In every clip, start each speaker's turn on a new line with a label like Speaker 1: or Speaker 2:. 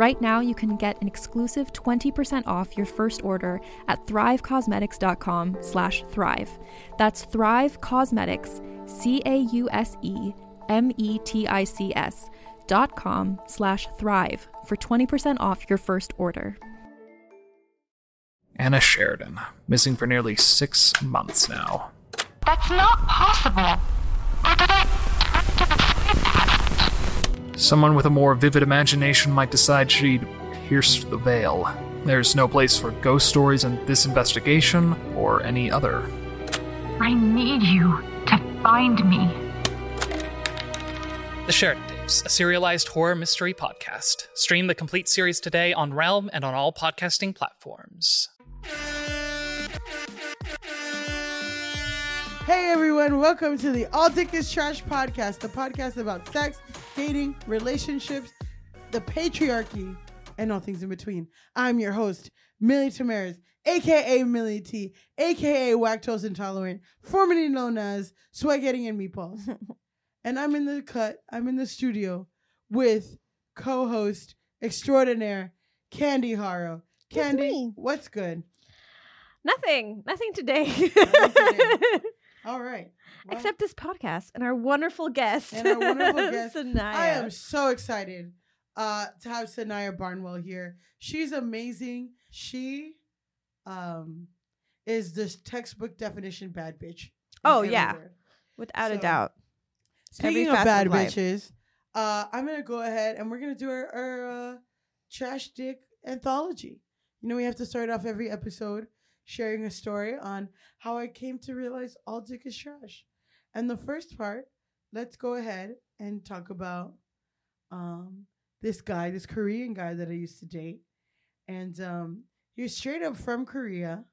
Speaker 1: Right now, you can get an exclusive 20% off your first order at thrivecausemetics.com slash thrive. That's Thrive Causemetics, C-A-U-S-E-M-E-T-I-C-S dot com slash thrive for 20% off your first order.
Speaker 2: Anna Sheridan, missing for nearly six months now.
Speaker 3: That's not possible. Or did I
Speaker 2: Someone with a more vivid imagination might decide she'd pierce the veil. There's no place for ghost stories in this investigation or any other.
Speaker 3: I need you to find me.
Speaker 4: The Sheridan Tapes, a serialized horror mystery podcast. Stream the complete series today on Realm and on all podcasting platforms.
Speaker 5: Hey everyone, welcome to the All Dick is Trash podcast, the podcast about sex, dating, relationships, the patriarchy, and all things in between. I'm your host, Millie Tamaris, aka Millie T, aka Lactose Intolerant, formerly known as Sweat-Getting and Meatballs. and I'm in the cut, I'm in the studio with co-host extraordinaire Candy Haro. Candy, what's good?
Speaker 6: Nothing. Nothing today.
Speaker 5: today. All right. Well,
Speaker 6: Except this podcast and our wonderful guest.
Speaker 5: And our wonderful guest.
Speaker 6: Sanaya.
Speaker 5: I am so excited uh, to have Sanaya Barnwell here. She's amazing. She um, is this textbook definition bad bitch.
Speaker 6: Oh, yeah.
Speaker 5: word.
Speaker 6: Without a doubt.
Speaker 5: Speaking of bad
Speaker 6: of
Speaker 5: bitches, uh, I'm gonna go ahead and we're gonna do our, our uh, trash dick anthology. You know, we have to start off every episode sharing a story on how I came to realize all dick is trash. And the first part, let's go ahead and talk about um, this guy, this Korean guy that I used to date, and um, he was straight up from Korea.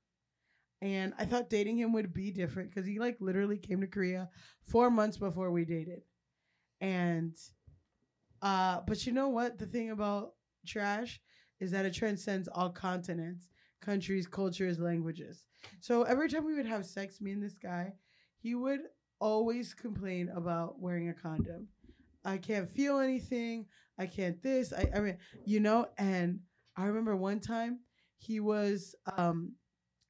Speaker 5: And I thought dating him would be different because he like literally came to Korea four months before we dated. And uh, but you know what? The thing about trash is that it transcends all continents, countries, cultures, languages. So every time we would have sex, me and this guy, he would always complain about wearing a condom. I can't feel anything. I can't this. I, I mean, you know, and I remember one time he was um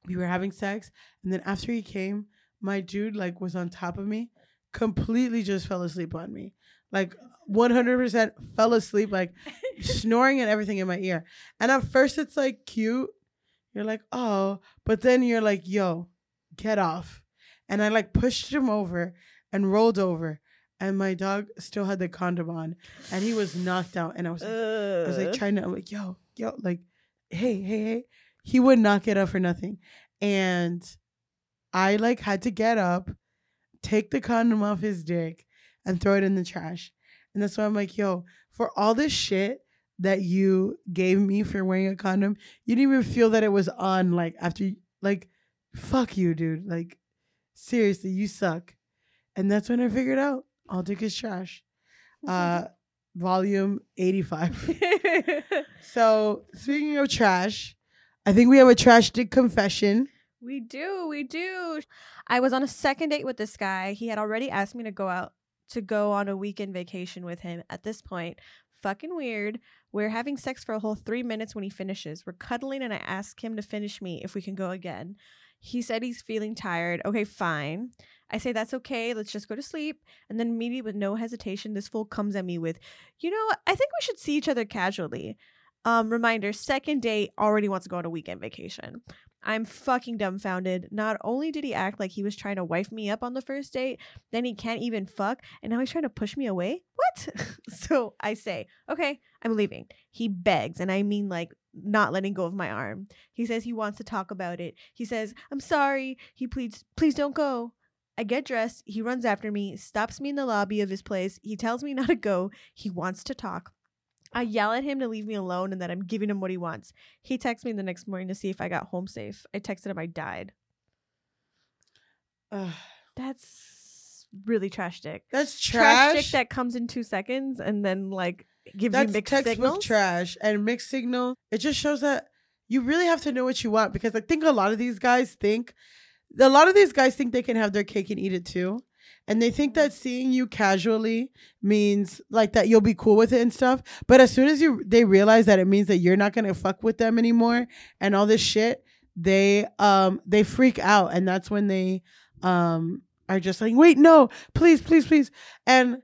Speaker 5: we were having sex and then after he came, my dude like was on top of me, completely just fell asleep on me. Like 100% fell asleep like snoring and everything in my ear. And at first it's like cute. You're like, "Oh," but then you're like, "Yo, get off." And I like pushed him over and rolled over and my dog still had the condom on and he was knocked out and I was like, I was like trying to I'm like, yo, yo, like, hey, hey, hey. He would not get up for nothing. And I like had to get up, take the condom off his dick, and throw it in the trash. And that's why I'm like, yo, for all this shit that you gave me for wearing a condom, you didn't even feel that it was on like after like, fuck you, dude. Like, seriously, you suck. And that's when I figured out all dick is trash. Uh volume 85. So, speaking of trash, I think we have a trash dick confession.
Speaker 6: we do. We do. I was on a second date with this guy. He had already asked me to go out to go on a weekend vacation with him. At this point,
Speaker 7: Fucking weird. We're having sex for a whole three minutes when he finishes. We're cuddling, and I ask him to finish me if we can go again. He said he's feeling tired. Okay, fine. I say that's okay. Let's just go to sleep. And then immediately, with no hesitation, this fool comes at me with, "You know, I think we should see each other casually." Um, reminder: second date already wants to go on a weekend vacation. I'm fucking dumbfounded. Not only did he act like he was trying to wife me up on the first date, then he can't even fuck, and now he's trying to push me away. What? so I say, okay, I'm leaving. He begs, and I mean like not letting go of my arm. He says he wants to talk about it. He says, I'm sorry. He pleads, please don't go. I get dressed. He runs after me, stops me in the lobby of his place. He tells me not to go. He wants to talk. I yell at him to leave me alone and that I'm giving him what he wants. He texts me the next morning to see if I got home safe. I texted him I died.
Speaker 5: Ugh.
Speaker 7: That's really trash dick.
Speaker 5: That's
Speaker 7: Trash,
Speaker 5: trash.
Speaker 7: dick that comes in two seconds and then like gives
Speaker 5: That's
Speaker 7: you mixed
Speaker 5: textbook
Speaker 7: signals.
Speaker 5: trash and mixed signal. It just shows that you really have to know what you want because I think a lot of these guys think a lot of these guys think they can have their cake and eat it too. And they think that seeing you casually means like that you'll be cool with it and stuff. But as soon as you they realize that it means that you're not gonna fuck with them anymore and all this shit, they um they freak out and that's when they um are just like, wait, no, please, please, please. And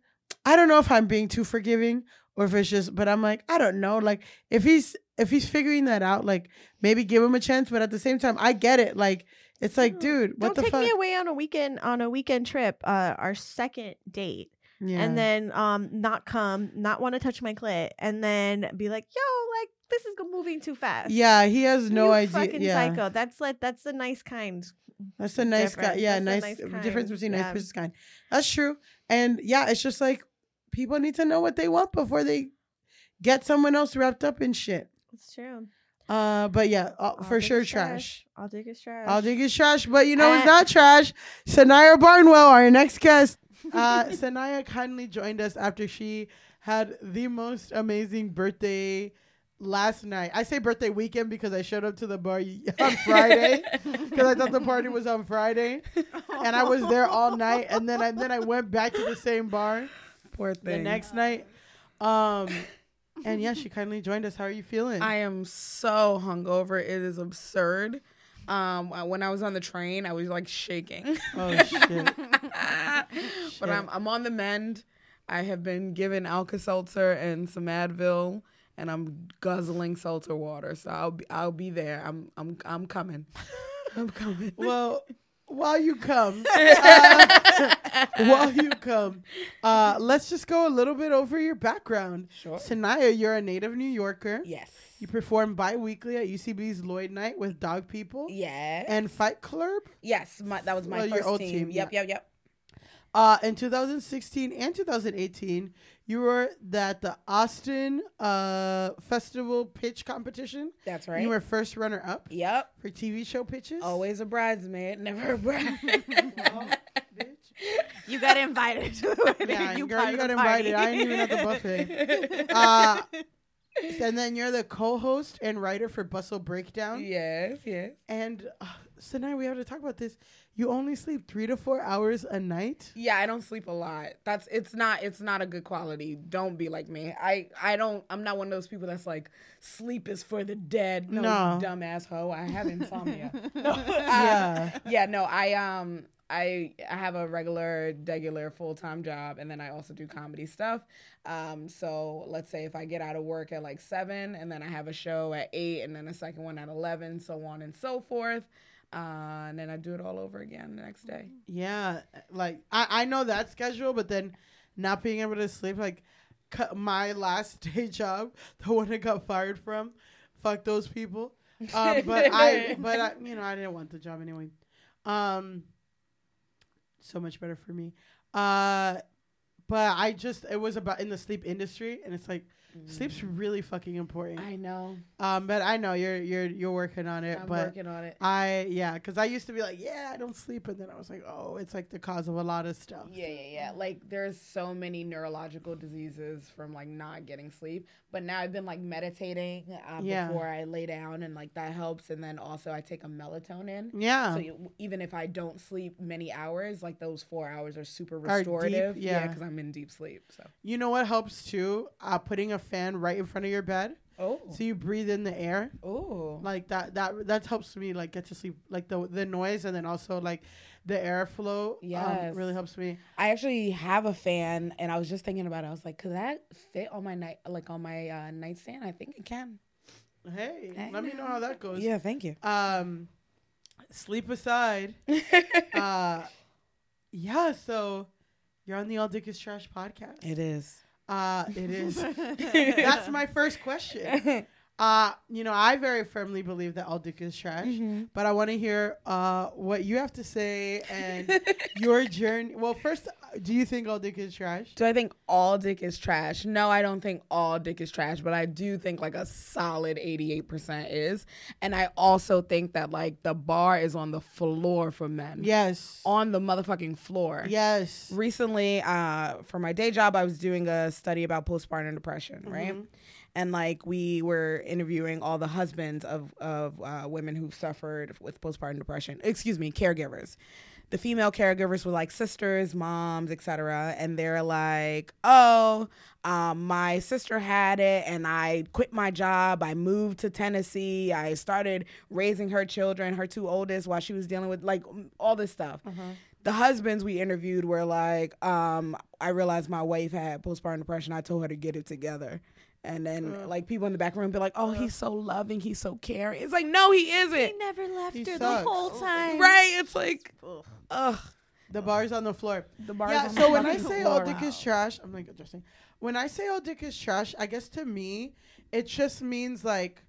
Speaker 5: I don't know if I'm being too forgiving or if it's just but I'm like, I don't know. Like if he's if he's figuring that out, like maybe give him a chance, but at the same time, I get it. Like it's like, dude, what
Speaker 7: Don't
Speaker 5: the
Speaker 7: take
Speaker 5: fuck?
Speaker 7: me away on a weekend on a weekend trip, uh, our second date,
Speaker 5: yeah.
Speaker 7: and then um not come, not want to touch my clit, and then be like, yo, like this is moving too fast.
Speaker 5: yeah, he has no
Speaker 7: you
Speaker 5: idea.
Speaker 7: Fucking
Speaker 5: Yeah,
Speaker 7: psycho. That's like that's the nice kind.
Speaker 5: that's a nice guy. Yeah,
Speaker 7: That's
Speaker 5: nice,
Speaker 7: nice
Speaker 5: difference between
Speaker 7: Yeah.
Speaker 5: nice versus kind. That's true. And yeah, it's just like people need to know what they want before they get someone else wrapped up in shit.
Speaker 7: It's true.
Speaker 5: Uh, but yeah, uh,
Speaker 7: All
Speaker 5: for sure,
Speaker 7: is
Speaker 5: trash.
Speaker 7: All dick is trash.
Speaker 5: I'll think it's trash, but you know it's not trash. Sanaya Barnwell, our next guest. Uh, Sanaya kindly joined us after she had the most amazing birthday last night. I say birthday weekend because I showed up to the bar on Friday because I thought the party was on Friday, and I was there all night. And then I then I went back to the same bar
Speaker 8: Poor
Speaker 5: the next night. Um, and yeah, she kindly joined us. How are you feeling?
Speaker 8: I am so hungover. It is absurd. Um, when I was on the train, I was like shaking.
Speaker 5: oh shit.
Speaker 8: but I'm I'm on the mend. I have been given Alka Seltzer and some Advil, and I'm guzzling seltzer water. So I'll be I'll be there. I'm I'm I'm coming. I'm coming.
Speaker 5: Well, while you come, uh, while you come, uh, let's just go a little bit over your background.
Speaker 8: Sure.
Speaker 5: Sanaya, you're a native New Yorker.
Speaker 8: Yes.
Speaker 5: You perform bi-weekly at UCB's Lloyd Night with Dog People
Speaker 8: Yes.
Speaker 5: and Fight Club.
Speaker 8: yes. My, that was my
Speaker 5: Well,
Speaker 8: first team.
Speaker 5: team,
Speaker 8: Yep. Yep. Yep.
Speaker 5: Uh, in 2016 and 2018, you were at the Austin uh, Festival pitch competition.
Speaker 8: That's right.
Speaker 5: You were first runner-up
Speaker 8: Yep.
Speaker 5: for TV show pitches.
Speaker 8: Always a bridesmaid, never a bride.
Speaker 7: You got invited to the wedding.
Speaker 5: Yeah,
Speaker 7: you
Speaker 5: girl, you got invited. I ain't even at the buffet. Uh, and then you're the co-host and writer for Bustle Breakdown.
Speaker 8: yes. Yes.
Speaker 5: And uh, so now we have to talk about this. You only sleep three to four hours a night.
Speaker 8: Yeah, I don't sleep a lot. That's it's not it's not a good quality. Don't be like me. I I don't I'm not one of those people that's like sleep is for the dead. No,
Speaker 5: No.
Speaker 8: dumbass hoe. I have insomnia. no, uh,
Speaker 5: Yeah.
Speaker 8: yeah, no, I um I I have a regular regular full-time job and then I also do comedy stuff. Um so let's say if I get out of work at like 7 and then I have a show at 8 and then a second one at 11 so on and so forth. Uh, and then I do it all over again the next day.
Speaker 5: Yeah, like I, I know that schedule, but then not being able to sleep, like my last day job, the one I got fired from, fuck those people. Um, but I, but I, you know, I didn't want the job anyway. Um, so much better for me. Uh, but I just it was about in the sleep industry, and it's like sleep's really fucking important.
Speaker 8: I know.
Speaker 5: Um, but I know you're you're you're working on it,
Speaker 8: I'm
Speaker 5: but.
Speaker 8: working on it.
Speaker 5: I yeah, because I used to be like, yeah, I don't sleep, and then I was like, oh, it's like the cause of a lot of stuff.
Speaker 8: Yeah, yeah, yeah. Like there's so many neurological diseases from like not getting sleep. But now I've been like meditating uh,
Speaker 5: Yeah.
Speaker 8: before I lay down, and like that helps. And then also I take a melatonin.
Speaker 5: Yeah,
Speaker 8: So you, even if I don't sleep many hours, like those four hours are super
Speaker 5: Are deep,
Speaker 8: restorative.
Speaker 5: yeah.
Speaker 8: because I'm in deep sleep. So
Speaker 5: you know what helps too? Uh, putting a fan right in front of your bed,
Speaker 8: Oh.
Speaker 5: so you breathe in the air.
Speaker 8: Oh.
Speaker 5: Like that that that helps me like get to sleep. Like the the noise and then also like the airflow.
Speaker 8: Yes.
Speaker 5: um, really helps me.
Speaker 8: I actually have a fan, and I was just thinking about it. I was like, could that fit on my night, like on my uh, nightstand? I think it can.
Speaker 5: Hey,
Speaker 8: Hey,
Speaker 5: let me know how that goes.
Speaker 8: Yeah, thank you.
Speaker 5: Um, sleep aside. uh, yeah. So you're on the All Dick is Trash podcast.
Speaker 8: it is.
Speaker 5: Uh, it is. That's my first question. Uh, you know, I very firmly believe that all dick is trash,
Speaker 8: Mm-hmm.
Speaker 5: but I want to hear uh what you have to say and your journey. Well, first, do you think all dick is trash?
Speaker 8: Do I think all dick is trash? No, I don't think all dick is trash, but I do think like a solid 88% is. And I also think that like the bar is on the floor for men.
Speaker 5: Yes.
Speaker 8: On the motherfucking floor.
Speaker 5: Yes.
Speaker 8: Recently, uh, for my day job, I was doing a study about postpartum depression, right? And like we were interviewing all the husbands of of uh, women who suffered with postpartum depression. Excuse me, caregivers. The female caregivers were like sisters, moms, etc. And they're like, "Oh, um, my sister had it, and I quit my job. I moved to Tennessee. I started raising her children, her two oldest, while she was dealing with like all this stuff." the husbands we interviewed were like, um, I realized my wife had postpartum depression. I told her to get it together. And then like people in the back room be like, Oh, he's so loving, he's so caring. It's like, no, he isn't.
Speaker 6: He never left
Speaker 5: He
Speaker 6: her
Speaker 5: sucks.
Speaker 6: the whole time.
Speaker 8: Right? It's like ugh.
Speaker 5: The bar's on the floor.
Speaker 8: The bar's
Speaker 5: yeah.
Speaker 8: on the
Speaker 5: So when I say all
Speaker 8: floor.
Speaker 5: dick is trash, I'm like adjusting. When I say all dick is trash, I guess to me, it just means like,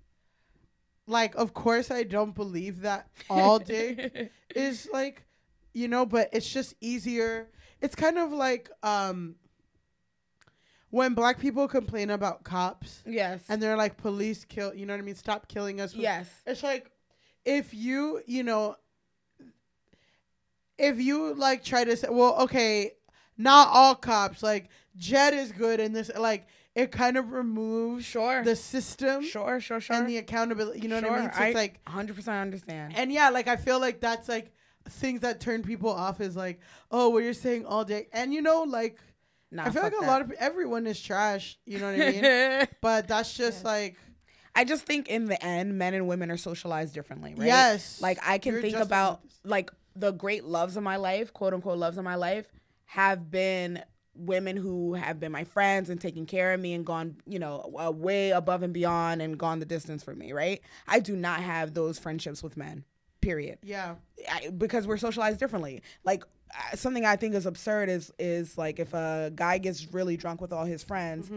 Speaker 5: like of course I don't believe that all dick is like, you know, but it's just easier. It's kind of like um when black people complain about cops
Speaker 8: Yes.
Speaker 5: and they're like police kill, you know what I mean? Stop killing us.
Speaker 8: yes.
Speaker 5: It's like if you, you know, if you like try to say, well, okay, not all cops, like Jed is good in this, like it kind of removes
Speaker 8: Sure.
Speaker 5: the system
Speaker 8: sure, sure, sure.
Speaker 5: and the accountability. You know what I mean? So it's like,
Speaker 8: 100% understand.
Speaker 5: and yeah, like I feel like that's like things that turn people off is like, oh, what you're saying all day, and you know, like
Speaker 8: Nah,
Speaker 5: I feel like a
Speaker 8: that.
Speaker 5: lot of everyone is trash. You know what I mean? but that's just like,
Speaker 8: I just think in the end, men and women are socialized differently, right?
Speaker 5: yes,
Speaker 8: Like I can
Speaker 5: You're
Speaker 8: think about like the great loves of my life, quote unquote loves of my life, have been women who have been my friends and taken care of me and gone, you know, uh, way above and beyond and gone the distance for me, right? I do not have those friendships with men. Period.
Speaker 5: yeah.
Speaker 8: I, because we're socialized differently. Like something I think is absurd is is like if a guy gets really drunk with all his friends,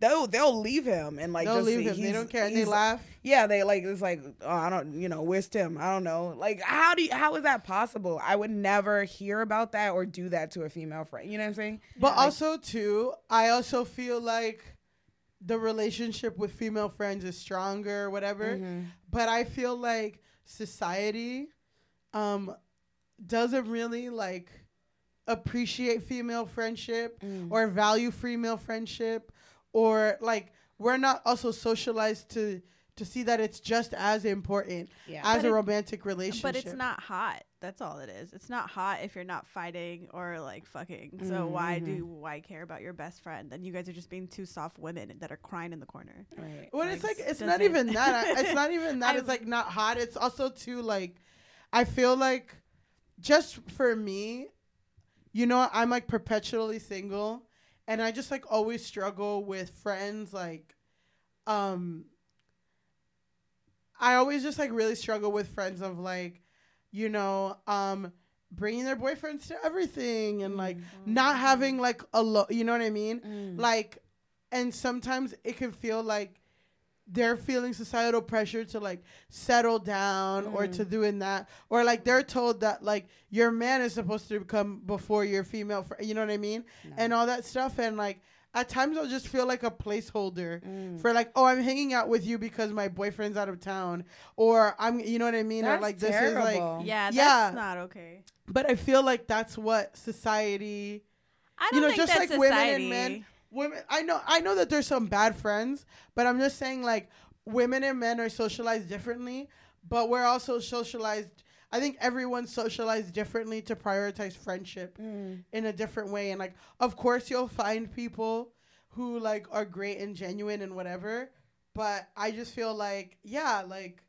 Speaker 8: they'll they'll leave him and like
Speaker 5: Mm-hmm. They'll
Speaker 8: just
Speaker 5: leave him. They don't care. They laugh.
Speaker 8: yeah, they like it's like oh, I don't you know where's Tim? I don't know. Like how do you, how is that possible? I would never hear about that or do that to a female friend. You know what I'm saying?
Speaker 5: But also too, I also feel like the relationship with female friends is stronger, or whatever.
Speaker 8: Mm-hmm.
Speaker 5: But I feel like society um doesn't really like appreciate female friendship
Speaker 8: Mm.
Speaker 5: or value female friendship or like we're not also socialized to to see that it's just as important
Speaker 8: Yeah.
Speaker 5: as
Speaker 6: But
Speaker 5: a romantic relationship.
Speaker 6: But it's not hot. That's all it is. It's not hot if you're not fighting or like fucking. So why do why care about your best friend? Then you guys are just being two soft women that are crying in the corner.
Speaker 8: Right.
Speaker 5: Well, it's like
Speaker 6: Like,
Speaker 5: it's not
Speaker 6: it-
Speaker 5: even that. I- It's not even that. It's like not hot. It's also too like, I feel like, just for me, you know, I'm like perpetually single, and I just like always struggle with friends. Like, um, I always just like really struggle with friends of like, you know, um, bringing their boyfriends to everything and like not having like a lo- you know what I mean?
Speaker 8: Mm.
Speaker 5: like and sometimes it can feel like they're feeling societal pressure to like settle down or to doing that or like they're told that like your man is supposed to come before your female fr- you know what i mean and all that stuff and like at times i'll just feel like a placeholder
Speaker 8: Mm.
Speaker 5: for like oh i'm hanging out with you because my boyfriend's out of town or i'm you know what i mean or
Speaker 8: That's
Speaker 5: like this is like
Speaker 8: terrible.
Speaker 6: Yeah, that's
Speaker 5: Yeah.
Speaker 6: not okay.
Speaker 5: but i feel like that's what society
Speaker 6: I
Speaker 5: you
Speaker 6: don't
Speaker 5: know,
Speaker 6: think
Speaker 5: just
Speaker 6: that's
Speaker 5: like women and men. Women, I know, I know that there's some bad friends, but I'm just saying like women and men are socialized differently, but we're also socialized. I think everyone's socialized differently to prioritize friendship
Speaker 8: Mm.
Speaker 5: in a different way, and like, of course, you'll find people who like are great and genuine and whatever. But I just feel like, yeah, like,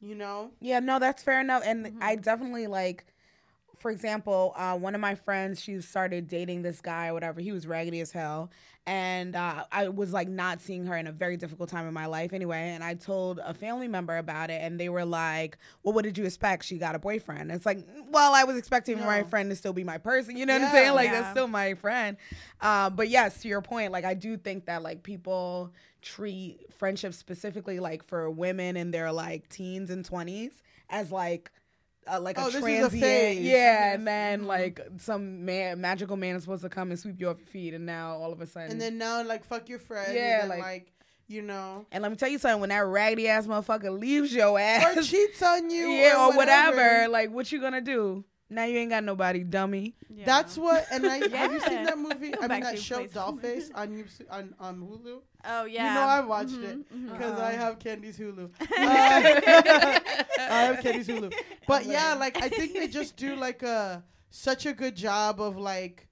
Speaker 5: you know,
Speaker 8: Yeah, no, that's fair enough. And
Speaker 5: Mm-hmm.
Speaker 8: I definitely like, for example, uh, one of my friends, she started dating this guy or whatever. He was raggedy as hell. And uh, I was like not seeing her in a very difficult time in my life anyway. And I told a family member about it, and they were like, Well, what did you expect? She got a boyfriend. It's like, Well, I was expecting my friend to still be my person. You know what I'm saying? Like,
Speaker 6: Yeah.
Speaker 8: that's still my friend. Um, but yes, to your point, like, I do think that like people treat friendships specifically like for women in their like teens and 20s as like uh, like
Speaker 5: Oh,
Speaker 8: a
Speaker 5: is a
Speaker 8: transient, yeah, and then
Speaker 5: Mhm.
Speaker 8: like some man, magical man is supposed to come and sweep you off your feet, and now all of a sudden,
Speaker 5: and then now like fuck your friend.
Speaker 8: Yeah,
Speaker 5: then,
Speaker 8: like-
Speaker 5: like, you know,
Speaker 8: and let me tell you something, when that raggedy ass motherfucker leaves your ass, or
Speaker 5: cheats on you,
Speaker 8: yeah, or whatever.
Speaker 5: whatever.
Speaker 8: like what you gonna do? Now you ain't got nobody, dummy.
Speaker 5: That's what. And I have you seen that movie?
Speaker 6: Go
Speaker 5: I mean that show
Speaker 6: place.
Speaker 5: Dollface on you on on Hulu.
Speaker 6: Oh yeah.
Speaker 5: You know I watched
Speaker 6: Mhm,
Speaker 5: it because I have Candy's Hulu. Uh,
Speaker 8: I
Speaker 5: I have Candy's Hulu. But yeah, like I think they just do like a such a good job of like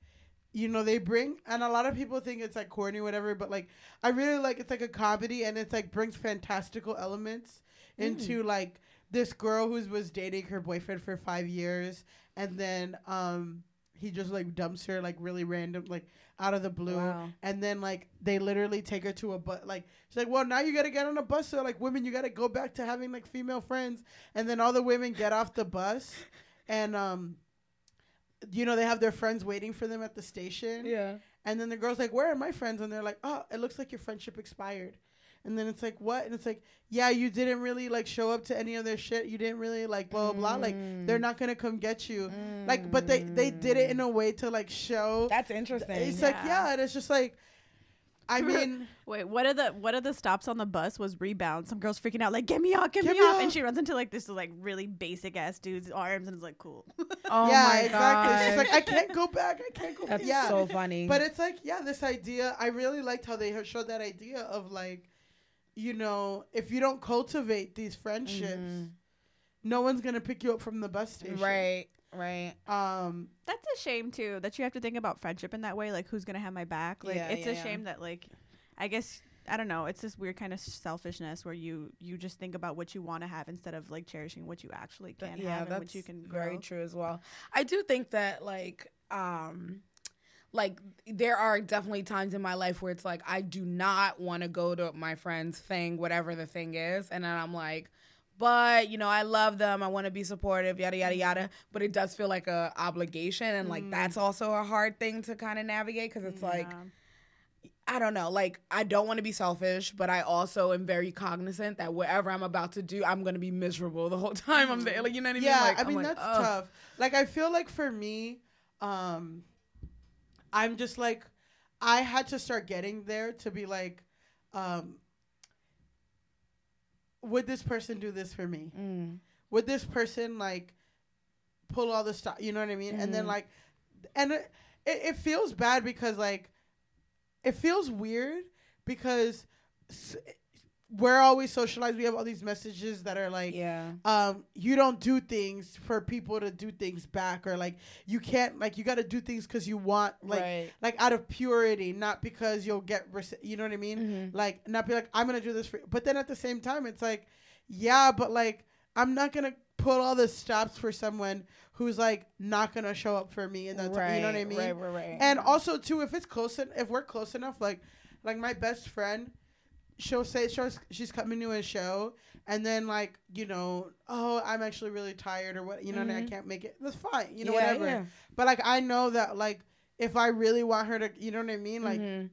Speaker 5: you know they bring and a lot of people think it's like corny or whatever but like i really like it's like a comedy and it's like brings fantastical elements into like this girl who was dating her boyfriend for five years and then um he just like dumps her like really random like out of the blue.
Speaker 8: Wow.
Speaker 5: and then like they literally take her to a bus like she's like well now you gotta get on a bus. So like women you gotta go back to having like female friends. And then all the women get off the bus and um you know they have their friends waiting for them at the station.
Speaker 8: Yeah.
Speaker 5: and then the girl's like where are my friends? And they're like oh it looks like your friendship expired and then it's like what and it's like yeah you didn't really like show up to any of their shit you didn't really like blah blah blah like they're not gonna come get you like but they they did it in a way to like show
Speaker 8: That's interesting.
Speaker 5: it's like
Speaker 6: Yeah.
Speaker 5: yeah and it's just like i mean
Speaker 6: Wait, what are the what are the stops on the bus was rebound. Some girls freaking out like get me off, get,
Speaker 5: Get
Speaker 6: me
Speaker 5: me
Speaker 6: off.
Speaker 5: off.
Speaker 6: and she runs into like this like really basic ass dude's arms and is like cool.
Speaker 8: oh
Speaker 5: yeah
Speaker 8: my
Speaker 5: exactly she's like i can't go back i can't go
Speaker 8: That's
Speaker 5: yeah
Speaker 8: so funny.
Speaker 5: But it's like, yeah, this idea. I really liked how they showed that idea of like, you know, if you don't cultivate these friendships,
Speaker 8: Mhm.
Speaker 5: no one's gonna pick you up from the bus station.
Speaker 8: right, right.
Speaker 5: Um.
Speaker 6: That's a shame too that you have to think about friendship in that way. Like who's gonna have my back? Like
Speaker 8: Yeah,
Speaker 6: it's
Speaker 8: yeah,
Speaker 6: a
Speaker 8: yeah.
Speaker 6: shame that like I guess I don't know. It's this weird kind of selfishness where you you just think about what you want to have instead of like cherishing what you actually can
Speaker 8: yeah,
Speaker 6: have and
Speaker 8: that's
Speaker 6: what you can
Speaker 8: very true as well. I do think that like um like there are definitely times in my life where it's like I do not want to go to my friend's thing, whatever the thing is, and then I'm like but you know i love them i want to be supportive yada yada yada mm-hmm. but it does feel like a obligation and like mm-hmm. that's also a hard thing to kind of navigate because it's like I don't know. Like, I don't want to be selfish, but I also am very cognizant that whatever I'm about to do, I'm going to be miserable the whole time I'm there. Mm-hmm. Like, you know what I mean?
Speaker 5: Yeah,
Speaker 8: Like,
Speaker 5: I mean
Speaker 8: like,
Speaker 5: that's
Speaker 8: ugh.
Speaker 5: tough. Like I feel like for me, um, I'm just like, I had to start getting there to be like, um, would this person do this for me?
Speaker 8: Mm.
Speaker 5: would this person like pull all the stuff you know what i mean and then
Speaker 8: Mhm.
Speaker 5: like and it, it, it feels bad because like it feels weird because s- we're always socialized we have all these messages that are like
Speaker 8: Yeah.
Speaker 5: um you don't do things for people to do things back or like you can't like you got to do things because you want like
Speaker 8: right.
Speaker 5: like out of purity not because you'll get rece- you know what i mean
Speaker 8: Mhm.
Speaker 5: like not be like i'm gonna do this for you. but then at the same time it's like yeah but like i'm not gonna put all the stops for someone who's like not gonna show up for me and that's
Speaker 8: right.
Speaker 5: you know what i mean
Speaker 8: Right, right, right.
Speaker 5: and also too if it's close en- if we're close enough like like my best friend she'll say she's, she's coming to a show and then like you know oh i'm actually really tired or what you know what I, can't make it that's fine you know
Speaker 8: Yeah,
Speaker 5: whatever
Speaker 8: yeah.
Speaker 5: but like i know that like if i really want her to you know what i mean like
Speaker 8: Mhm.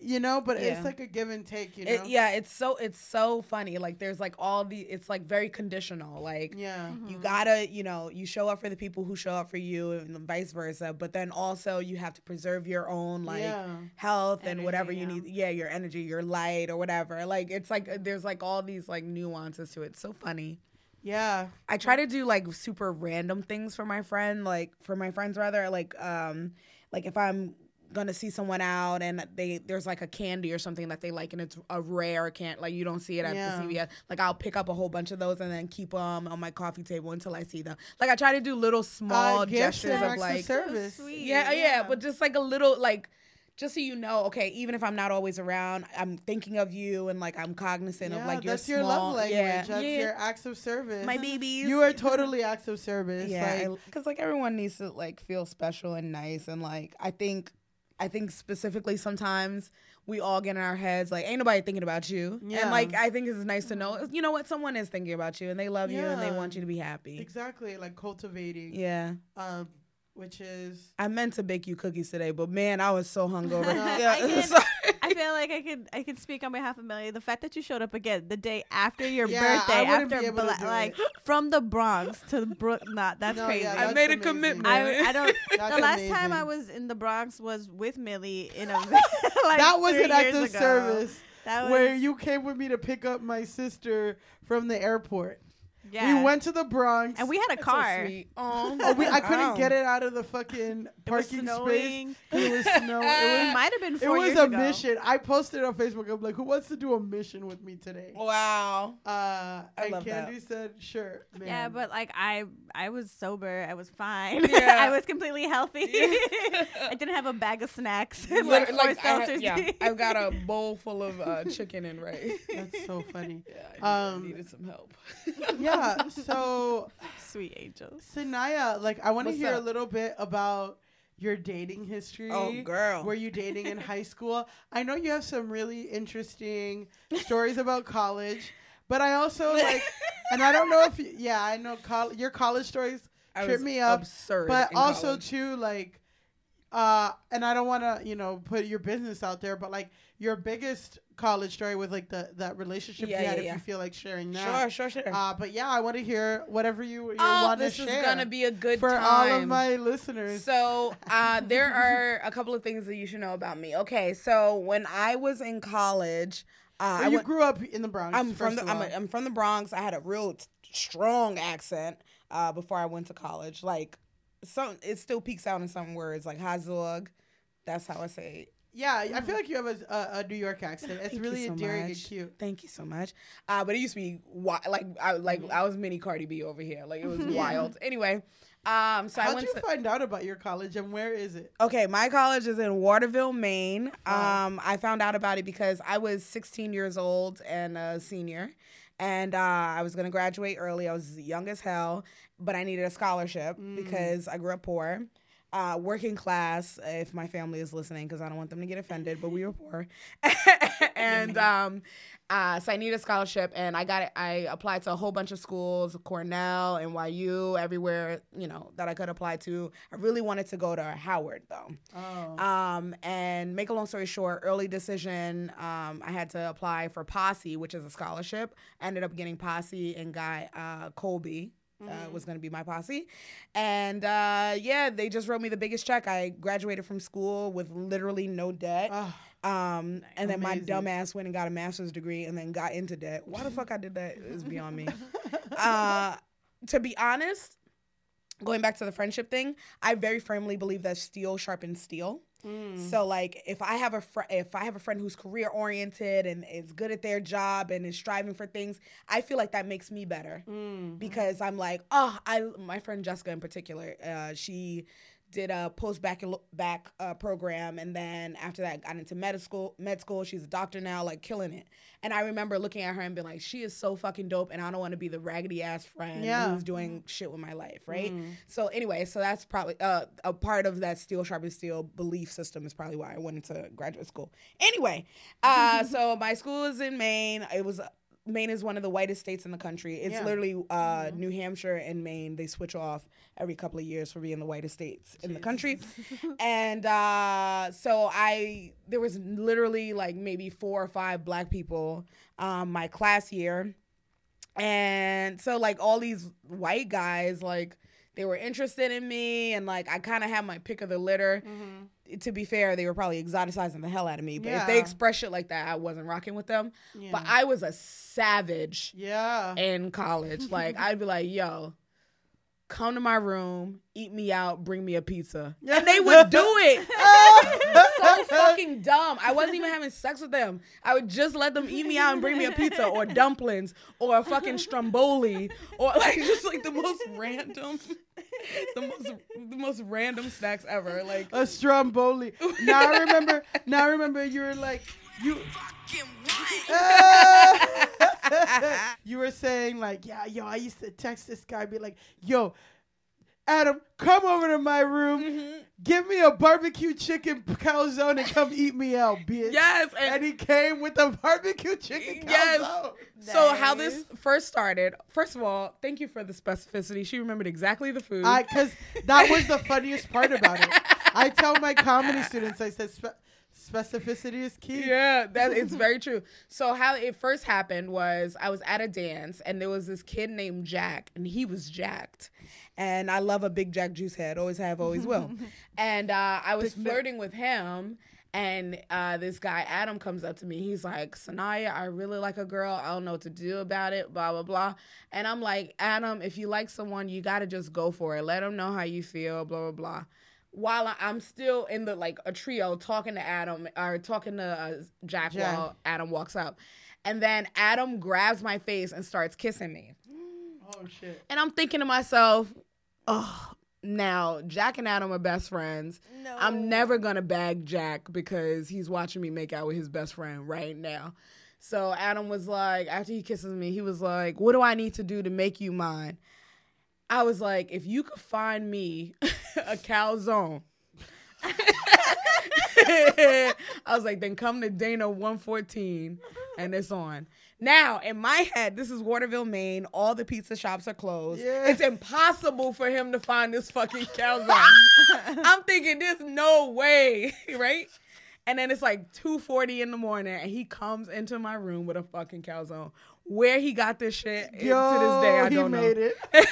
Speaker 5: You know but
Speaker 8: Yeah.
Speaker 5: it's like a give and take you know
Speaker 8: It, yeah, it's so it's so funny. Like there's like all the it's like very conditional. Like
Speaker 5: yeah
Speaker 8: you gotta, you know, you show up for the people who show up for you and vice versa. But then also you have to preserve your own like
Speaker 5: yeah
Speaker 8: health and whatever you
Speaker 6: yeah.
Speaker 8: need. Yeah, your energy, your light or whatever. Like it's like there's like all these like nuances to it. It's so funny.
Speaker 5: yeah
Speaker 8: I try to do like super random things for my friend, like for my friends rather. Like um like if I'm gonna see someone out and they there's like a candy or something that they like and it's a rare can't like you don't see it at
Speaker 5: Yeah.
Speaker 8: the CVS. Like I'll pick up a whole bunch of those and then keep them on my coffee table until I see them. Like I try to do little small
Speaker 5: uh,
Speaker 8: gestures of like
Speaker 5: service
Speaker 6: sweet.
Speaker 8: yeah, yeah,
Speaker 6: Yeah.
Speaker 8: but just like a little like just so you know, okay, even if I'm not always around, I'm thinking of you and like I'm cognizant of like your
Speaker 5: that's your
Speaker 8: small,
Speaker 5: love language.
Speaker 8: Yeah,
Speaker 5: That's
Speaker 8: yeah.
Speaker 5: your acts of service.
Speaker 8: my babies.
Speaker 5: You are totally acts of service.
Speaker 8: yeah,
Speaker 5: like,
Speaker 8: because like everyone needs to like feel special and nice, and like I think, I think specifically sometimes we all get in our heads like ain't nobody thinking about you,
Speaker 5: Yeah.
Speaker 8: and like I think it's nice to know you know what someone is thinking about you and they love you and they want you to be happy.
Speaker 5: exactly like cultivating.
Speaker 8: Yeah.
Speaker 5: Um, which is
Speaker 8: I meant to bake you cookies today, but man, I was so hungover.
Speaker 5: No,
Speaker 8: yeah,
Speaker 6: I did.
Speaker 8: sorry.
Speaker 6: I feel like I could I could speak on behalf of Millie. The fact that you showed up again the day after your
Speaker 5: Yeah,
Speaker 6: birthday,
Speaker 5: wouldn't be
Speaker 6: after Bla- like from the Bronx to Brook, not that's
Speaker 5: No,
Speaker 6: crazy.
Speaker 5: yeah,
Speaker 8: I
Speaker 5: that's
Speaker 8: made a commitment.
Speaker 6: I, I don't.
Speaker 5: That's
Speaker 6: the last time I was in the Bronx was with Millie in a like
Speaker 5: that was
Speaker 6: three
Speaker 5: an act of
Speaker 6: ago.
Speaker 5: service
Speaker 6: That was
Speaker 5: where you came with me to pick up my sister from the airport.
Speaker 6: Yeah.
Speaker 5: We went to the Bronx.
Speaker 6: and we had a
Speaker 8: That's so
Speaker 6: car.
Speaker 8: sweet. Oh,
Speaker 5: Oh, we, I couldn't
Speaker 8: wow.
Speaker 5: get it out of the fucking
Speaker 6: It was
Speaker 5: parking space. It was snow.
Speaker 6: It
Speaker 5: It was,
Speaker 6: might have been
Speaker 5: it was
Speaker 6: years
Speaker 5: a
Speaker 6: ago.
Speaker 5: mission. I posted on Facebook. I'm like, who wants to do a mission with me today?
Speaker 8: Wow.
Speaker 5: Uh,
Speaker 8: I
Speaker 5: and
Speaker 8: love that.
Speaker 5: Candy said, sure. Man.
Speaker 6: Yeah, but like I, I was sober. I was fine.
Speaker 8: Yeah.
Speaker 6: I was completely healthy. I didn't have a bag of snacks. like,
Speaker 8: Like,
Speaker 6: four
Speaker 8: like I had, yeah, I've got a bowl full of uh, chicken and rice.
Speaker 5: That's so funny.
Speaker 8: Yeah, I
Speaker 5: Um,
Speaker 8: needed some help.
Speaker 5: Yeah. So,
Speaker 6: Sweet angels.
Speaker 5: Sanaya, like, I want to
Speaker 8: What's
Speaker 5: hear a little bit about your dating history.
Speaker 8: Oh, girl.
Speaker 5: Were you dating in high school? I know you have some really interesting stories about college, but I also like, and I don't know if, you, yeah, I know col- your college stories
Speaker 8: I
Speaker 5: trip
Speaker 8: was
Speaker 5: me up,
Speaker 8: absurd.
Speaker 5: but also
Speaker 8: college.
Speaker 5: too like uh and i don't want to you know put your business out there but like your biggest college story with like the that relationship
Speaker 8: Yeah,
Speaker 5: you had
Speaker 8: yeah,
Speaker 5: if
Speaker 8: yeah.
Speaker 5: you feel like sharing that
Speaker 8: Sure, sure, sure.
Speaker 5: uh but yeah i want to hear whatever you, you
Speaker 8: oh,
Speaker 5: want to share.
Speaker 8: this is gonna be a good
Speaker 5: for
Speaker 8: time.
Speaker 5: all of my listeners
Speaker 8: So uh, there are a couple of things that you should know about me. Okay, so when I was in college, uh,
Speaker 5: Well,
Speaker 8: I
Speaker 5: you
Speaker 8: went,
Speaker 5: grew up in the bronx
Speaker 8: I'm from the I'm, a, I'm from the Bronx. I had a real t- strong accent uh, before I went to college. Like some, it still peaks out in some words like Hazug. That's how I say. it.
Speaker 5: yeah i feel like you have a, a, a new york accent it's
Speaker 8: Thank
Speaker 5: really
Speaker 8: so
Speaker 5: endearing and cute
Speaker 8: Thank you so much. Uh, but it used to be wi- like I like
Speaker 5: Mm-hmm.
Speaker 8: I was mini Cardi B over here. Like it was wild. Anyway, um, so I
Speaker 5: how'd
Speaker 8: went
Speaker 5: you
Speaker 8: to.
Speaker 5: find out about your college and where is it
Speaker 8: Okay, my college is in Waterville, Maine.
Speaker 5: Wow.
Speaker 8: Um, I found out about it because I was 16 years old and a senior, and uh, I was gonna graduate early. I was young as hell, but I needed a scholarship
Speaker 5: Mm.
Speaker 8: because I grew up poor. Uh, working class, if my family is listening, because I don't want them to get offended, but we were poor, and um, uh, so I needed a scholarship, and I got it. I applied to a whole bunch of schools, Cornell, NYU, everywhere you know that I could apply to. I really wanted to go to Howard though.
Speaker 5: oh
Speaker 8: Um, and make a long story short, early decision. Um, I had to apply for Posse, which is a scholarship. ended up getting Posse and got uh, Colby. Uh, was going to be my posse. And uh, yeah, they just wrote me the biggest check. I graduated from school with literally no debt.
Speaker 5: Oh,
Speaker 8: Um, and then my
Speaker 5: Amazing.
Speaker 8: dumb ass went and got a master's degree and then got into debt. Why the fuck I did that is beyond me. Uh, to be honest, going back to the friendship thing, I very firmly believe that steel sharpens steel.
Speaker 5: Mm.
Speaker 8: So like if I have a fr- if I have a friend who's career oriented and is good at their job and is striving for things, I feel like that makes me better
Speaker 5: Mm.
Speaker 8: because I'm like, oh, I my friend Jessica in particular, uh, she did a post back back uh, program and then after that got into med school med school she's a doctor now like killing it and i remember looking at her and being like she is so fucking dope and i don't want to be the raggedy ass friend
Speaker 5: Yeah.
Speaker 8: who's doing shit with my life right
Speaker 5: Mm.
Speaker 8: so anyway so that's probably uh, a part of that steel sharpens steel belief system is probably why i went into graduate school anyway uh, so my school is in maine it was Maine is one of the whitest states in the country. It's
Speaker 5: Yeah.
Speaker 8: literally uh, New Hampshire and Maine. They switch off every couple of years for being the whitest states in the country. and uh, so I, there was literally like maybe four or five black people um, my class year, and so like all these white guys like they were interested in me and like I kind of had my pick of the litter. To be fair, they were probably exoticizing the hell out of me. But if they
Speaker 5: Yeah.
Speaker 8: express shit like that, I wasn't rocking with them.
Speaker 5: Yeah.
Speaker 8: But I was a savage
Speaker 5: yeah
Speaker 8: in college. Like I'd be like, yo, come to my room, eat me out, bring me a pizza. And they would do it. so fucking dumb. I wasn't even having sex with them. I would just let them eat me out and bring me a pizza or dumplings or a fucking stromboli or like just like the most random, the most the most random snacks ever. Like
Speaker 5: a stromboli. Now I remember. Now I remember you were like you. you were saying like, yeah, yo, I used to text this guy, be like, yo, Adam, come over to my room,
Speaker 8: Mm-hmm.
Speaker 5: give me a barbecue chicken calzone, and come eat me out, bitch.
Speaker 8: yes,
Speaker 5: And
Speaker 8: and
Speaker 5: he came with a barbecue chicken calzone.
Speaker 8: Yes.
Speaker 5: calzone.
Speaker 8: so how this first started. First of all, thank you for the specificity. She remembered exactly the food.
Speaker 5: I, cause that was the funniest part about it. I tell my comedy students, I said, "Spe- specificity is key.
Speaker 8: Yeah, that it's very true. So how it first happened was I was at a dance and there was this kid named Jack and he was jacked. And I love a big Jack juice head, always have, always will. and uh, I was flirting with him and uh, this guy Adam comes up to me. He's like, "Sanaya, I really like a girl. I don't know what to do about it. Blah blah blah." And I'm like, "Adam, if you like someone, you got to just go for it. Let them know how you feel. Blah blah blah." While I'm still in the like a trio talking to Adam or talking to uh, Jack,
Speaker 5: Jack.
Speaker 8: while Adam walks up, and then Adam grabs my face and starts kissing me.
Speaker 5: Oh shit.
Speaker 8: And I'm thinking to myself, oh, now Jack and Adam are best friends.
Speaker 6: No.
Speaker 8: I'm never gonna bag Jack because he's watching me make out with his best friend right now. So Adam was like, after he kisses me, he was like, What do I need to do to make you mine? I was like, if you could find me a calzone. I was like, then come to Dana 114 and it's on. Now, in my head, this is Waterville, Maine. All the pizza shops are closed.
Speaker 5: Yeah.
Speaker 8: It's impossible for him to find this fucking calzone. I'm thinking, there's no way, right? And then it's like 2:40 in the morning, and he comes into my room with a fucking calzone. Where he got this shit
Speaker 5: Yo,
Speaker 8: to this day, I
Speaker 5: he
Speaker 8: don't
Speaker 5: made
Speaker 8: know.
Speaker 5: it.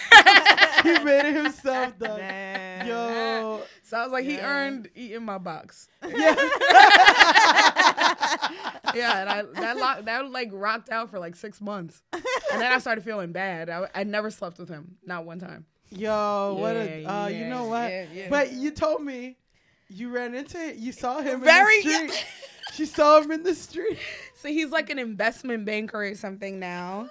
Speaker 5: he made it himself, though.
Speaker 6: Damn.
Speaker 5: Yo.
Speaker 8: So I was like, he earned eating my box.
Speaker 5: Yeah.
Speaker 8: yeah, and I that lock, that like rocked out for like six months, and then I started feeling bad. I, I never slept with him, not one time.
Speaker 5: Yo, what a
Speaker 8: Yeah,
Speaker 5: uh, you know what?
Speaker 8: yeah, yeah.
Speaker 5: But you told me you ran into it. You saw him
Speaker 8: Very-
Speaker 5: in the street. she saw him in the street.
Speaker 8: So he's like an investment banker or something now.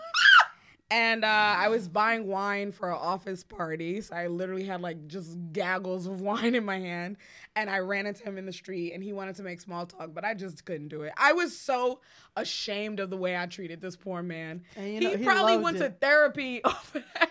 Speaker 8: And uh, I was buying wine for an office party. So I literally had like just gaggles of wine in my hand. And I ran into him in the street and he wanted to make small talk, but I just couldn't do it. I was so ashamed of the way I treated this poor man.
Speaker 5: And you know,
Speaker 8: he,
Speaker 5: he
Speaker 8: probably
Speaker 5: loved
Speaker 8: went to therapy.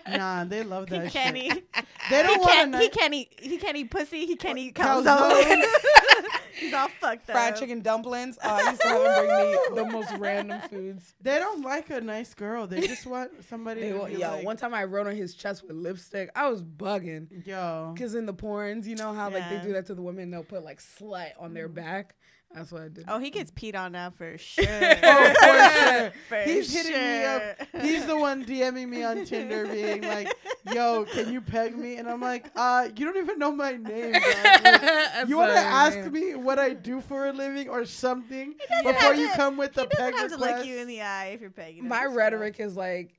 Speaker 5: Nah, they love that
Speaker 6: He
Speaker 5: shit.
Speaker 6: can't eat.
Speaker 5: They don't
Speaker 6: He
Speaker 5: want
Speaker 6: can't,
Speaker 5: to.
Speaker 6: he can't eat. He can't eat pussy. He can't eat
Speaker 5: Calzone.
Speaker 6: calzone. He's all fucked up.
Speaker 8: Fried chicken dumplings. Uh, I used to have him bring me the most random foods.
Speaker 5: They don't like a nice girl. They just want somebody
Speaker 8: They,
Speaker 5: to
Speaker 8: wa-
Speaker 5: be
Speaker 8: yo,
Speaker 5: like,
Speaker 8: one time I wrote on his chest with lipstick. I was bugging.
Speaker 5: yo.
Speaker 8: Cause in the porns, you know how like they do that to the women, they'll put like slut on their back. That's what I did.
Speaker 6: Oh, he gets peed on now for sure.
Speaker 5: Oh, for sure.
Speaker 6: For
Speaker 5: He's hitting me up. He's the one DMing me on Tinder, being like, "Yo, can you peg me?" And I'm like, "Uh, you don't even know my name. Like, you want to ask me what I do for a living or something before you
Speaker 6: to-
Speaker 5: come with the peg request?"
Speaker 6: He doesn't
Speaker 5: peg
Speaker 6: have to look you in the eye if you're pegging.
Speaker 8: My
Speaker 6: Just
Speaker 8: rhetoric is like,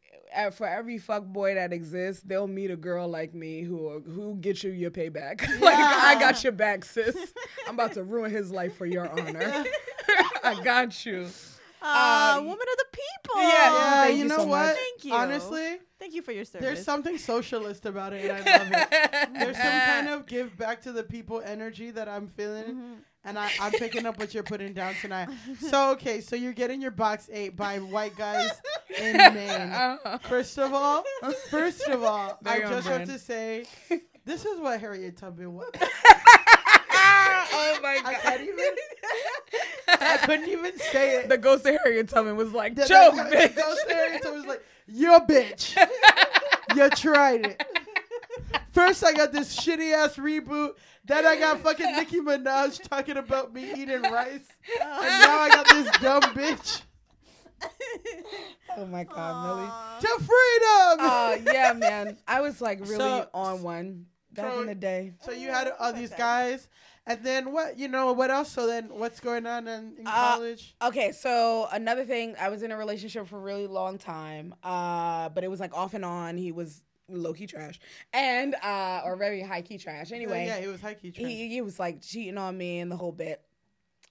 Speaker 8: for every fuck boy that exists, they'll meet a girl like me who who gets you your payback. like I got your back, sis. I'm about to ruin his life for your honor. I got you.
Speaker 6: go. Aw,
Speaker 8: Uh,
Speaker 6: woman of the people.
Speaker 8: yeah,
Speaker 5: yeah,
Speaker 8: Thank
Speaker 5: you
Speaker 8: you
Speaker 5: know
Speaker 8: so
Speaker 5: what?
Speaker 8: much.
Speaker 6: Thank you.
Speaker 5: Honestly,
Speaker 6: Thank you for your service.
Speaker 5: there's something socialist about it, and I love it. There's some kind of give back to the people energy that I'm feeling,
Speaker 6: Mm-hmm.
Speaker 5: And I, I'm picking up what you're putting down tonight. So okay, so you're getting your box eight by white guys in Maine. First of all, first of all, I just have to say, this is what Harriet Tubman was.
Speaker 8: oh my
Speaker 5: I
Speaker 8: god.
Speaker 5: can't even. I couldn't even say it.
Speaker 8: the ghost of Harriet Tubman was like,
Speaker 5: The- the-
Speaker 8: joke,
Speaker 5: the
Speaker 8: bitch.
Speaker 5: ghost of Harriet Tubman was like, "You're a bitch. you tried it." First, I got this shitty ass reboot. Then I got fucking Nicki Minaj talking about me eating rice, and now I got this dumb bitch
Speaker 8: Oh my god, Millie.
Speaker 5: to freedom.
Speaker 8: Uh, yeah, man. I was like really
Speaker 5: So-
Speaker 8: on one back
Speaker 5: so-
Speaker 8: in the day.
Speaker 5: so you had all these guys, and then what? You know what else? So then, what's going on in, in
Speaker 8: Uh,
Speaker 5: college?
Speaker 8: Okay, so another thing, I was in a relationship for a really long time, uh, but it was like off and on. He was low key trash, and uh, or very high key trash. Anyway,
Speaker 5: yeah, it was high key. trash.
Speaker 8: he, he was like cheating on me and the whole bit.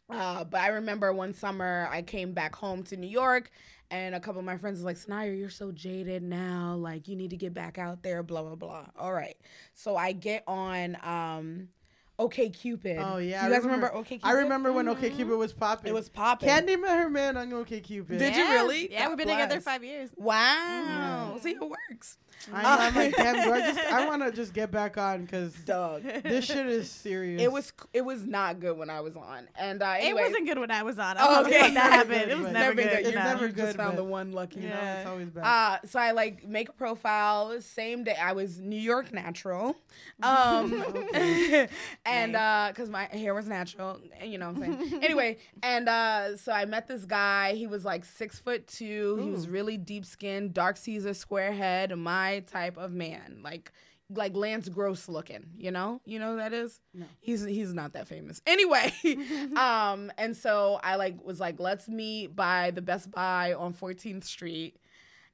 Speaker 8: Uh, but I remember one summer I came back home to New York and a couple of my friends was like, Sanaya, you're so jaded now. Like, you need to get back out there, blah, blah, blah. All right. So I get on um, OK Cupid.
Speaker 5: Oh yeah,
Speaker 8: Do you
Speaker 5: I
Speaker 8: guys remember, OK Cupid?
Speaker 5: I remember when OK Cupid was popping.
Speaker 8: It was popping.
Speaker 5: Candy met her man on OK Cupid.
Speaker 8: Did you really?
Speaker 6: Yeah,
Speaker 8: God
Speaker 6: we've been together five years.
Speaker 8: Wow. See, it works.
Speaker 5: I. I'm like, damn. Do I just? I want to just get back on because
Speaker 8: Dog.
Speaker 5: this shit is serious.
Speaker 8: It was it was not good when I was on. And uh, anyway,
Speaker 6: It wasn't good when I was on.
Speaker 8: Oh,
Speaker 6: Oh,
Speaker 8: okay.
Speaker 6: okay. that happened.
Speaker 5: It's
Speaker 6: It was
Speaker 5: never
Speaker 6: never good.
Speaker 8: good.
Speaker 5: It's
Speaker 8: You,
Speaker 6: no.
Speaker 5: never
Speaker 8: you just found the one lucky.
Speaker 5: You know,
Speaker 6: Yeah.
Speaker 5: it's always bad.
Speaker 8: Uh, so I like make a profile. Same day, I was New York natural, um, and uh, cause my hair was natural, you know what I'm saying. anyway, and uh, so I met this guy. He was like six foot two. He was really deep skinned, dark Caesar, square head, my type of man, like like Lance Gross looking. You know, you know who that is.
Speaker 5: No.
Speaker 8: He's he's not that famous. Anyway, um, and so I like was like, let's meet by the Best Buy on 14th Street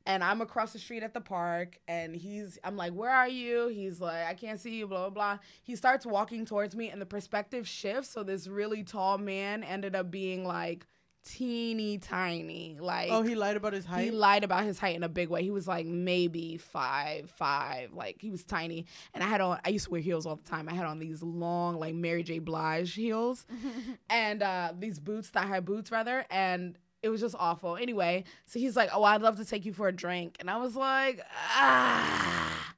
Speaker 8: and I'm across the street at the park, and he's, I'm like, where are you? He's like, I can't see you, blah, blah, blah. He starts walking towards me, and the perspective shifts. So this really tall man ended up being like teeny tiny. Like,
Speaker 5: oh, he lied about his height.
Speaker 8: he lied about his height in a big way. He was like maybe five, five. Like he was tiny. And I had on I used to wear heels all the time. I had on these long, like Mary J. Blige heels. and uh these boots, thigh high boots rather. And it was just awful. Anyway, so he's like, Oh, I'd love to take you for a drink. And I was like, ah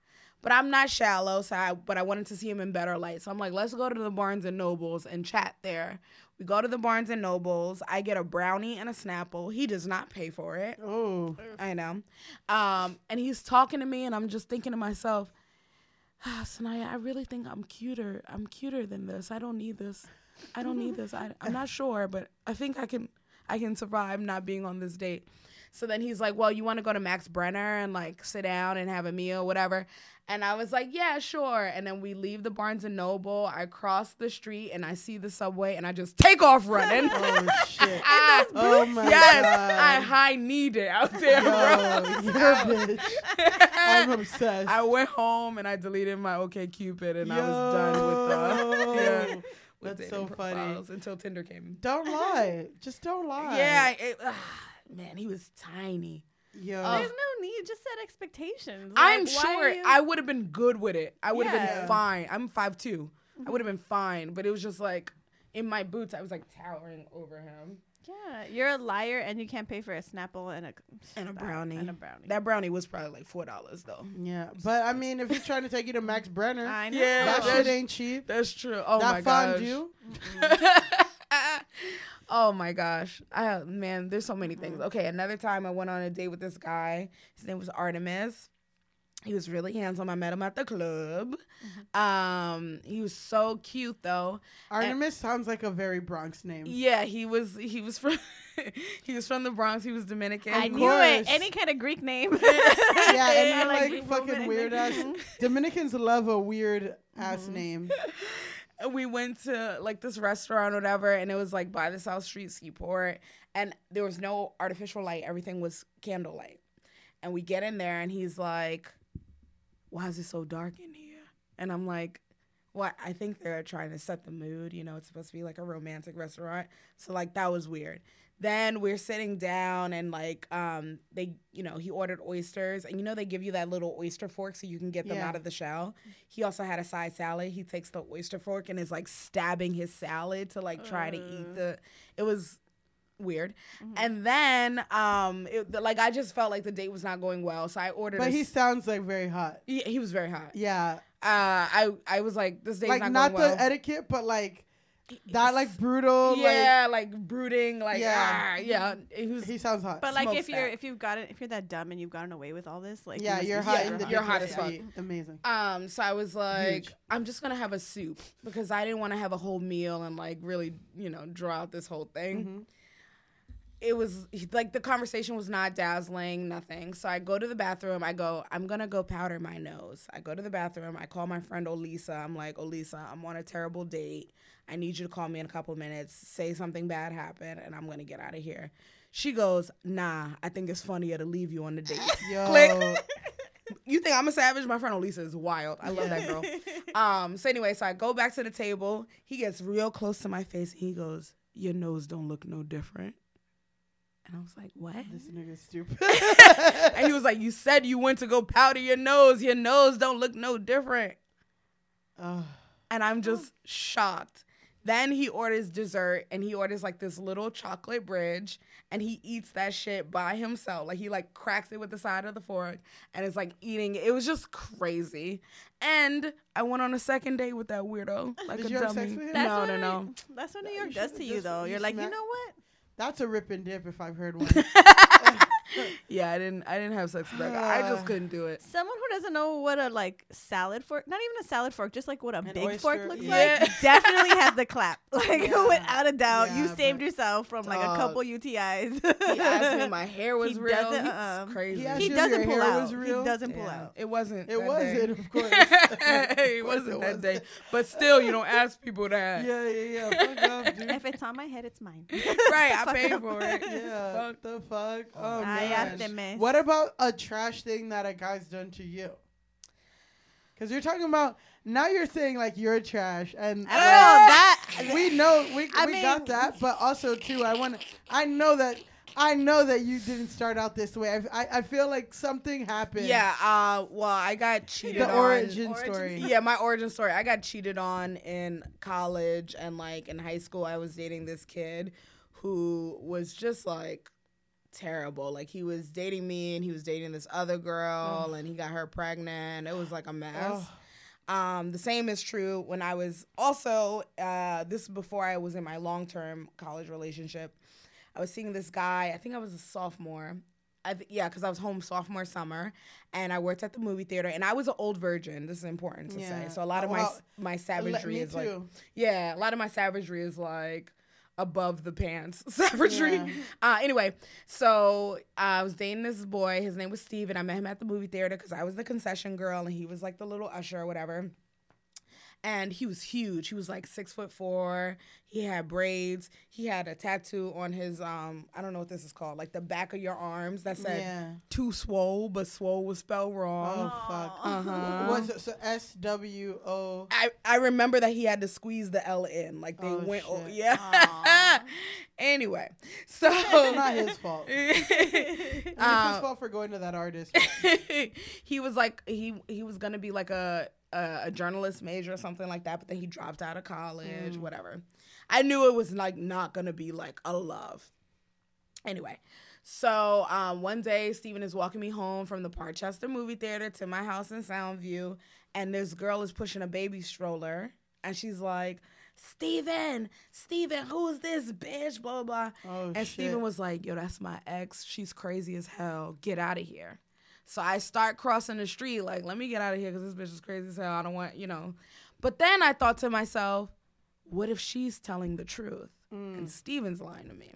Speaker 8: but I'm not shallow, so I, but I wanted to see him in better light. So I'm like, let's go to the Barnes and Nobles and chat there. We go to the Barnes and Nobles. I get a brownie and a Snapple. He does not pay for it.
Speaker 5: oh,
Speaker 8: I know. Um, and he's talking to me, and I'm just thinking to myself, ah, Sanaya, I really think I'm cuter. I'm cuter than this. I don't need this. I don't need this. I, I'm not sure, but I think I can. I can survive not being on this date. So then he's like, "Well, you want to go to Max Brenner and like sit down and have a meal, whatever." And I was like, "Yeah, sure." And then we leave the Barnes and Noble. I cross the street and I see the subway, and I just take off running.
Speaker 5: oh shit.
Speaker 8: Ah,
Speaker 5: Oh my
Speaker 8: yes,
Speaker 5: god.
Speaker 8: I high kneed it out there,
Speaker 5: Yo,
Speaker 8: bro.
Speaker 5: you're a bitch. I'm obsessed.
Speaker 8: I went home and I deleted my OK Cupid and I was done with the yeah.
Speaker 5: That's so funny.
Speaker 8: until Tinder came.
Speaker 5: Don't lie. Just don't lie.
Speaker 8: Yeah, it, ah, man, he was tiny.
Speaker 5: Yo.
Speaker 6: Um, There's no need. Just set expectations.
Speaker 8: I'm
Speaker 6: Like,
Speaker 8: sure
Speaker 6: you-
Speaker 8: I would have been good with it. I would have
Speaker 6: Yeah.
Speaker 8: been fine. I'm 5'2". I would have mm-hmm. been fine, but it was just like in my boots, I was like towering over him.
Speaker 6: Yeah, you're a liar, and you can't pay for a Snapple and a
Speaker 8: And a brownie.
Speaker 6: And a brownie.
Speaker 8: That brownie was probably like four dollars though.
Speaker 5: yeah, but I mean, if he's trying to take you to Max Brenner,
Speaker 6: I know.
Speaker 8: Yeah,
Speaker 5: that shit ain't cheap.
Speaker 8: That's true. Oh my
Speaker 5: that
Speaker 8: gosh.
Speaker 5: fondue.
Speaker 8: oh my gosh. I man, there's so many things. Okay, another time I went on a date with this guy. His name was Artemis. He was really handsome. I met him at the club. Um, he was so cute though.
Speaker 5: Artemis sounds like a very Bronx name.
Speaker 8: Yeah, he was he was from he was from the Bronx. He was Dominican.
Speaker 6: I knew it. Any kind of Greek name.
Speaker 5: Yeah, and
Speaker 6: I
Speaker 5: you're like,
Speaker 6: Greek
Speaker 5: fucking
Speaker 6: woman.
Speaker 5: weird ass. Dominicans love a weird ass
Speaker 8: Mm-hmm.
Speaker 5: name.
Speaker 8: And we went to like this restaurant whatever, and it was like by the South Street Seaport, and there was no artificial light. Everything was candlelight. And we get in there, and he's like, "Why is it so dark in here?" And I'm like, "What? I think they're trying to set the mood. You know, it's supposed to be like a romantic restaurant. So like that was weird." Then we're sitting down and like um they you know he ordered oysters and you know they give you that little oyster fork so you can get them
Speaker 5: Yeah.
Speaker 8: out of the shell. He also had a side salad. He takes the oyster fork and is like stabbing his salad to like try to eat the. It was weird. And then um it, like I just felt like the date was not going well, so I ordered.
Speaker 5: But
Speaker 8: a
Speaker 5: he sounds like very hot.
Speaker 8: he, he was very hot.
Speaker 5: Yeah,
Speaker 8: Uh, I I was like this date's
Speaker 5: like
Speaker 8: not,
Speaker 5: not,
Speaker 8: going well.
Speaker 5: Not the etiquette, but like that, like brutal.
Speaker 8: yeah, like, brooding, like
Speaker 5: Yeah.
Speaker 8: yeah, yeah. He was
Speaker 5: he sounds hot.
Speaker 6: But like,
Speaker 8: Smokes
Speaker 6: if you're
Speaker 8: that.
Speaker 6: if you've gotten if you're that dumb and you've gotten away with all this, like
Speaker 5: yeah, you're
Speaker 6: be
Speaker 5: hot.
Speaker 6: super
Speaker 8: You're hot as fuck.
Speaker 5: Amazing.
Speaker 8: Um, so I was like,
Speaker 5: Huge.
Speaker 8: I'm just gonna have a soup because I didn't want to have a whole meal and like really, you know, draw out this whole thing.
Speaker 5: Mm-hmm.
Speaker 8: It was like the conversation was not dazzling, nothing. So I go to the bathroom. I go, I'm gonna go powder my nose. I go to the bathroom. I call my friend Olisa. I'm like, Olisa, I'm on a terrible date. I need you to call me in a couple minutes. Say something bad happened, and I'm gonna get out of here. She goes, Nah, I think it's funnier to leave you on the date.
Speaker 5: Yo,
Speaker 8: Click. You think I'm a savage? My friend Olisa is wild. I love that girl. Um, so anyway, so I go back to the table. He gets real close to my face and he goes, your nose don't look no different. And I was like, what?
Speaker 5: This nigga's stupid.
Speaker 8: and he was like, you said you went to go powder your nose. Your nose don't look no different.
Speaker 5: Ugh.
Speaker 8: And I'm just shocked. Then he orders dessert and he orders like this little chocolate bridge and he eats that shit by himself. Like he like cracks it with the side of the fork and it's like eating it. It was just crazy. And I went on a second date with that weirdo. Like
Speaker 5: Did
Speaker 8: a
Speaker 5: you have
Speaker 8: dummy.
Speaker 5: sex with him?
Speaker 6: That's
Speaker 8: No,
Speaker 6: what
Speaker 8: no,
Speaker 6: New-
Speaker 8: no.
Speaker 6: That's what New York does to you, though.
Speaker 5: you
Speaker 6: You're like, you know what?
Speaker 5: That's a rip and dip if I've heard one.
Speaker 8: Yeah, I didn't I didn't have sex with that guy. I just couldn't do it.
Speaker 6: Someone who doesn't know what a like salad fork, not even a salad fork, just like what a
Speaker 5: An
Speaker 6: big fork looks
Speaker 8: yeah.
Speaker 6: like, definitely has the clap. Like
Speaker 5: Yeah.
Speaker 6: without a doubt, you saved yourself from like a couple UTIs.
Speaker 8: He asked me my hair was
Speaker 6: He
Speaker 8: real.
Speaker 6: doesn't, um,
Speaker 8: crazy.
Speaker 5: He
Speaker 6: he doesn't pull out. He doesn't pull
Speaker 8: Yeah,
Speaker 6: out.
Speaker 8: It wasn't.
Speaker 5: It wasn't,
Speaker 8: day.
Speaker 5: of course.
Speaker 8: it
Speaker 5: Of course
Speaker 8: wasn't that day. But still, you don't ask people that.
Speaker 5: Yeah, yeah, yeah. Fuck off, dude.
Speaker 6: If it's on my head, it's mine.
Speaker 8: Right, I paid for it.
Speaker 5: Yeah.
Speaker 8: Fuck.
Speaker 5: The fuck? Oh,
Speaker 6: Ay, Artemis.
Speaker 5: What about a trash thing that a guy's done to you? Because you're talking about now you're saying like you're trash, and
Speaker 6: I don't know that.
Speaker 5: we know we,
Speaker 6: I
Speaker 5: we got that, but also too, I want I know that I know that you didn't start out this way. I, I, I feel like something happened.
Speaker 8: Yeah, uh, well, I got cheated
Speaker 5: the Origin story.
Speaker 8: Yeah, my origin story. I got cheated on in college and like in high school. I was dating this kid who was just like terrible. Like he was dating me and he was dating this other girl and he got her pregnant. It was like a mess. Um, the same is true when I was also uh, this is before I was in my long term college relationship. I was seeing this guy. I think I was a sophomore. I th- yeah, because I was home sophomore summer, and I worked at the movie theater, and I was an old virgin. This is important to
Speaker 5: Yeah.
Speaker 8: say. So a lot of
Speaker 5: Oh,
Speaker 8: my my savagery is like yeah, a lot of my savagery is like above the pants savagery.
Speaker 5: Yeah.
Speaker 8: Uh, anyway, so I was dating this boy. His name was Steve, and I met him at the movie theater because I was the concession girl, and he was like the little usher or whatever. And he was huge. He was like six foot four. He had braids. He had a tattoo on his um I don't know what this is called, like the back of your arms that said
Speaker 5: Yeah.
Speaker 8: too swole, but swole was spelled wrong.
Speaker 5: Oh fuck.
Speaker 8: Uh-huh.
Speaker 5: What's it? So S W O.
Speaker 8: I, I remember that he had to squeeze the L in. Like they
Speaker 5: Oh,
Speaker 8: went, oh,
Speaker 5: shit.
Speaker 8: yeah. Anyway, so
Speaker 5: Not his fault. It's his
Speaker 8: Um,
Speaker 5: fault for going to that artist.
Speaker 8: he was like he he was gonna be like a, a a journalist major or something like that, but then he dropped out of college, whatever. I knew it was like not gonna be like a love. Anyway, so um, one day Steven is walking me home from the Parkchester movie theater to my house in Soundview, and this girl is pushing a baby stroller, and she's like, "Steven, Steven, who is this bitch?" Blah blah blah.
Speaker 5: Oh
Speaker 8: And
Speaker 5: shit.
Speaker 8: Steven was like, yo, that's my ex. She's crazy as hell. Get out of here. So I start crossing the street, like, let me get out of here because this bitch is crazy as hell. I don't want, you know. But then I thought to myself, what if she's telling the truth
Speaker 5: Mm.
Speaker 8: and Steven's lying to me?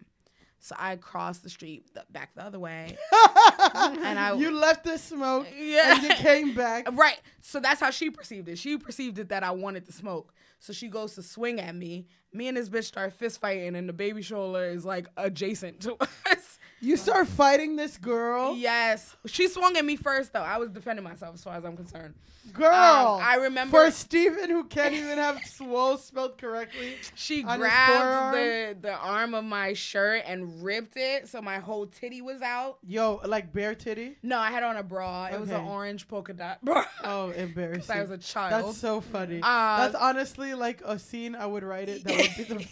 Speaker 8: So I crossed the street th- back the other way. and I
Speaker 5: you left the smoke
Speaker 8: Yeah.
Speaker 5: and you came back.
Speaker 8: Right. So that's how she perceived it. She perceived it that I wanted to smoke. So she goes to swing at me. Me and this bitch start fist fighting, and the baby stroller is like adjacent to us.
Speaker 5: You start fighting this girl.
Speaker 8: Yes. She swung at me first, though. I was defending myself as far as I'm concerned.
Speaker 5: Girl.
Speaker 8: Um, I remember-
Speaker 5: For Steven, who can't even have swole spelled correctly.
Speaker 8: She grabbed the, the arm of my shirt and ripped it, so my whole titty was out.
Speaker 5: Yo, like bare titty.
Speaker 8: No, I had on a bra. It was an orange polka dot bra.
Speaker 5: Oh, embarrassing.
Speaker 8: I was a child.
Speaker 5: That's so funny.
Speaker 8: Uh,
Speaker 5: That's honestly like a scene I would write it. That would be the.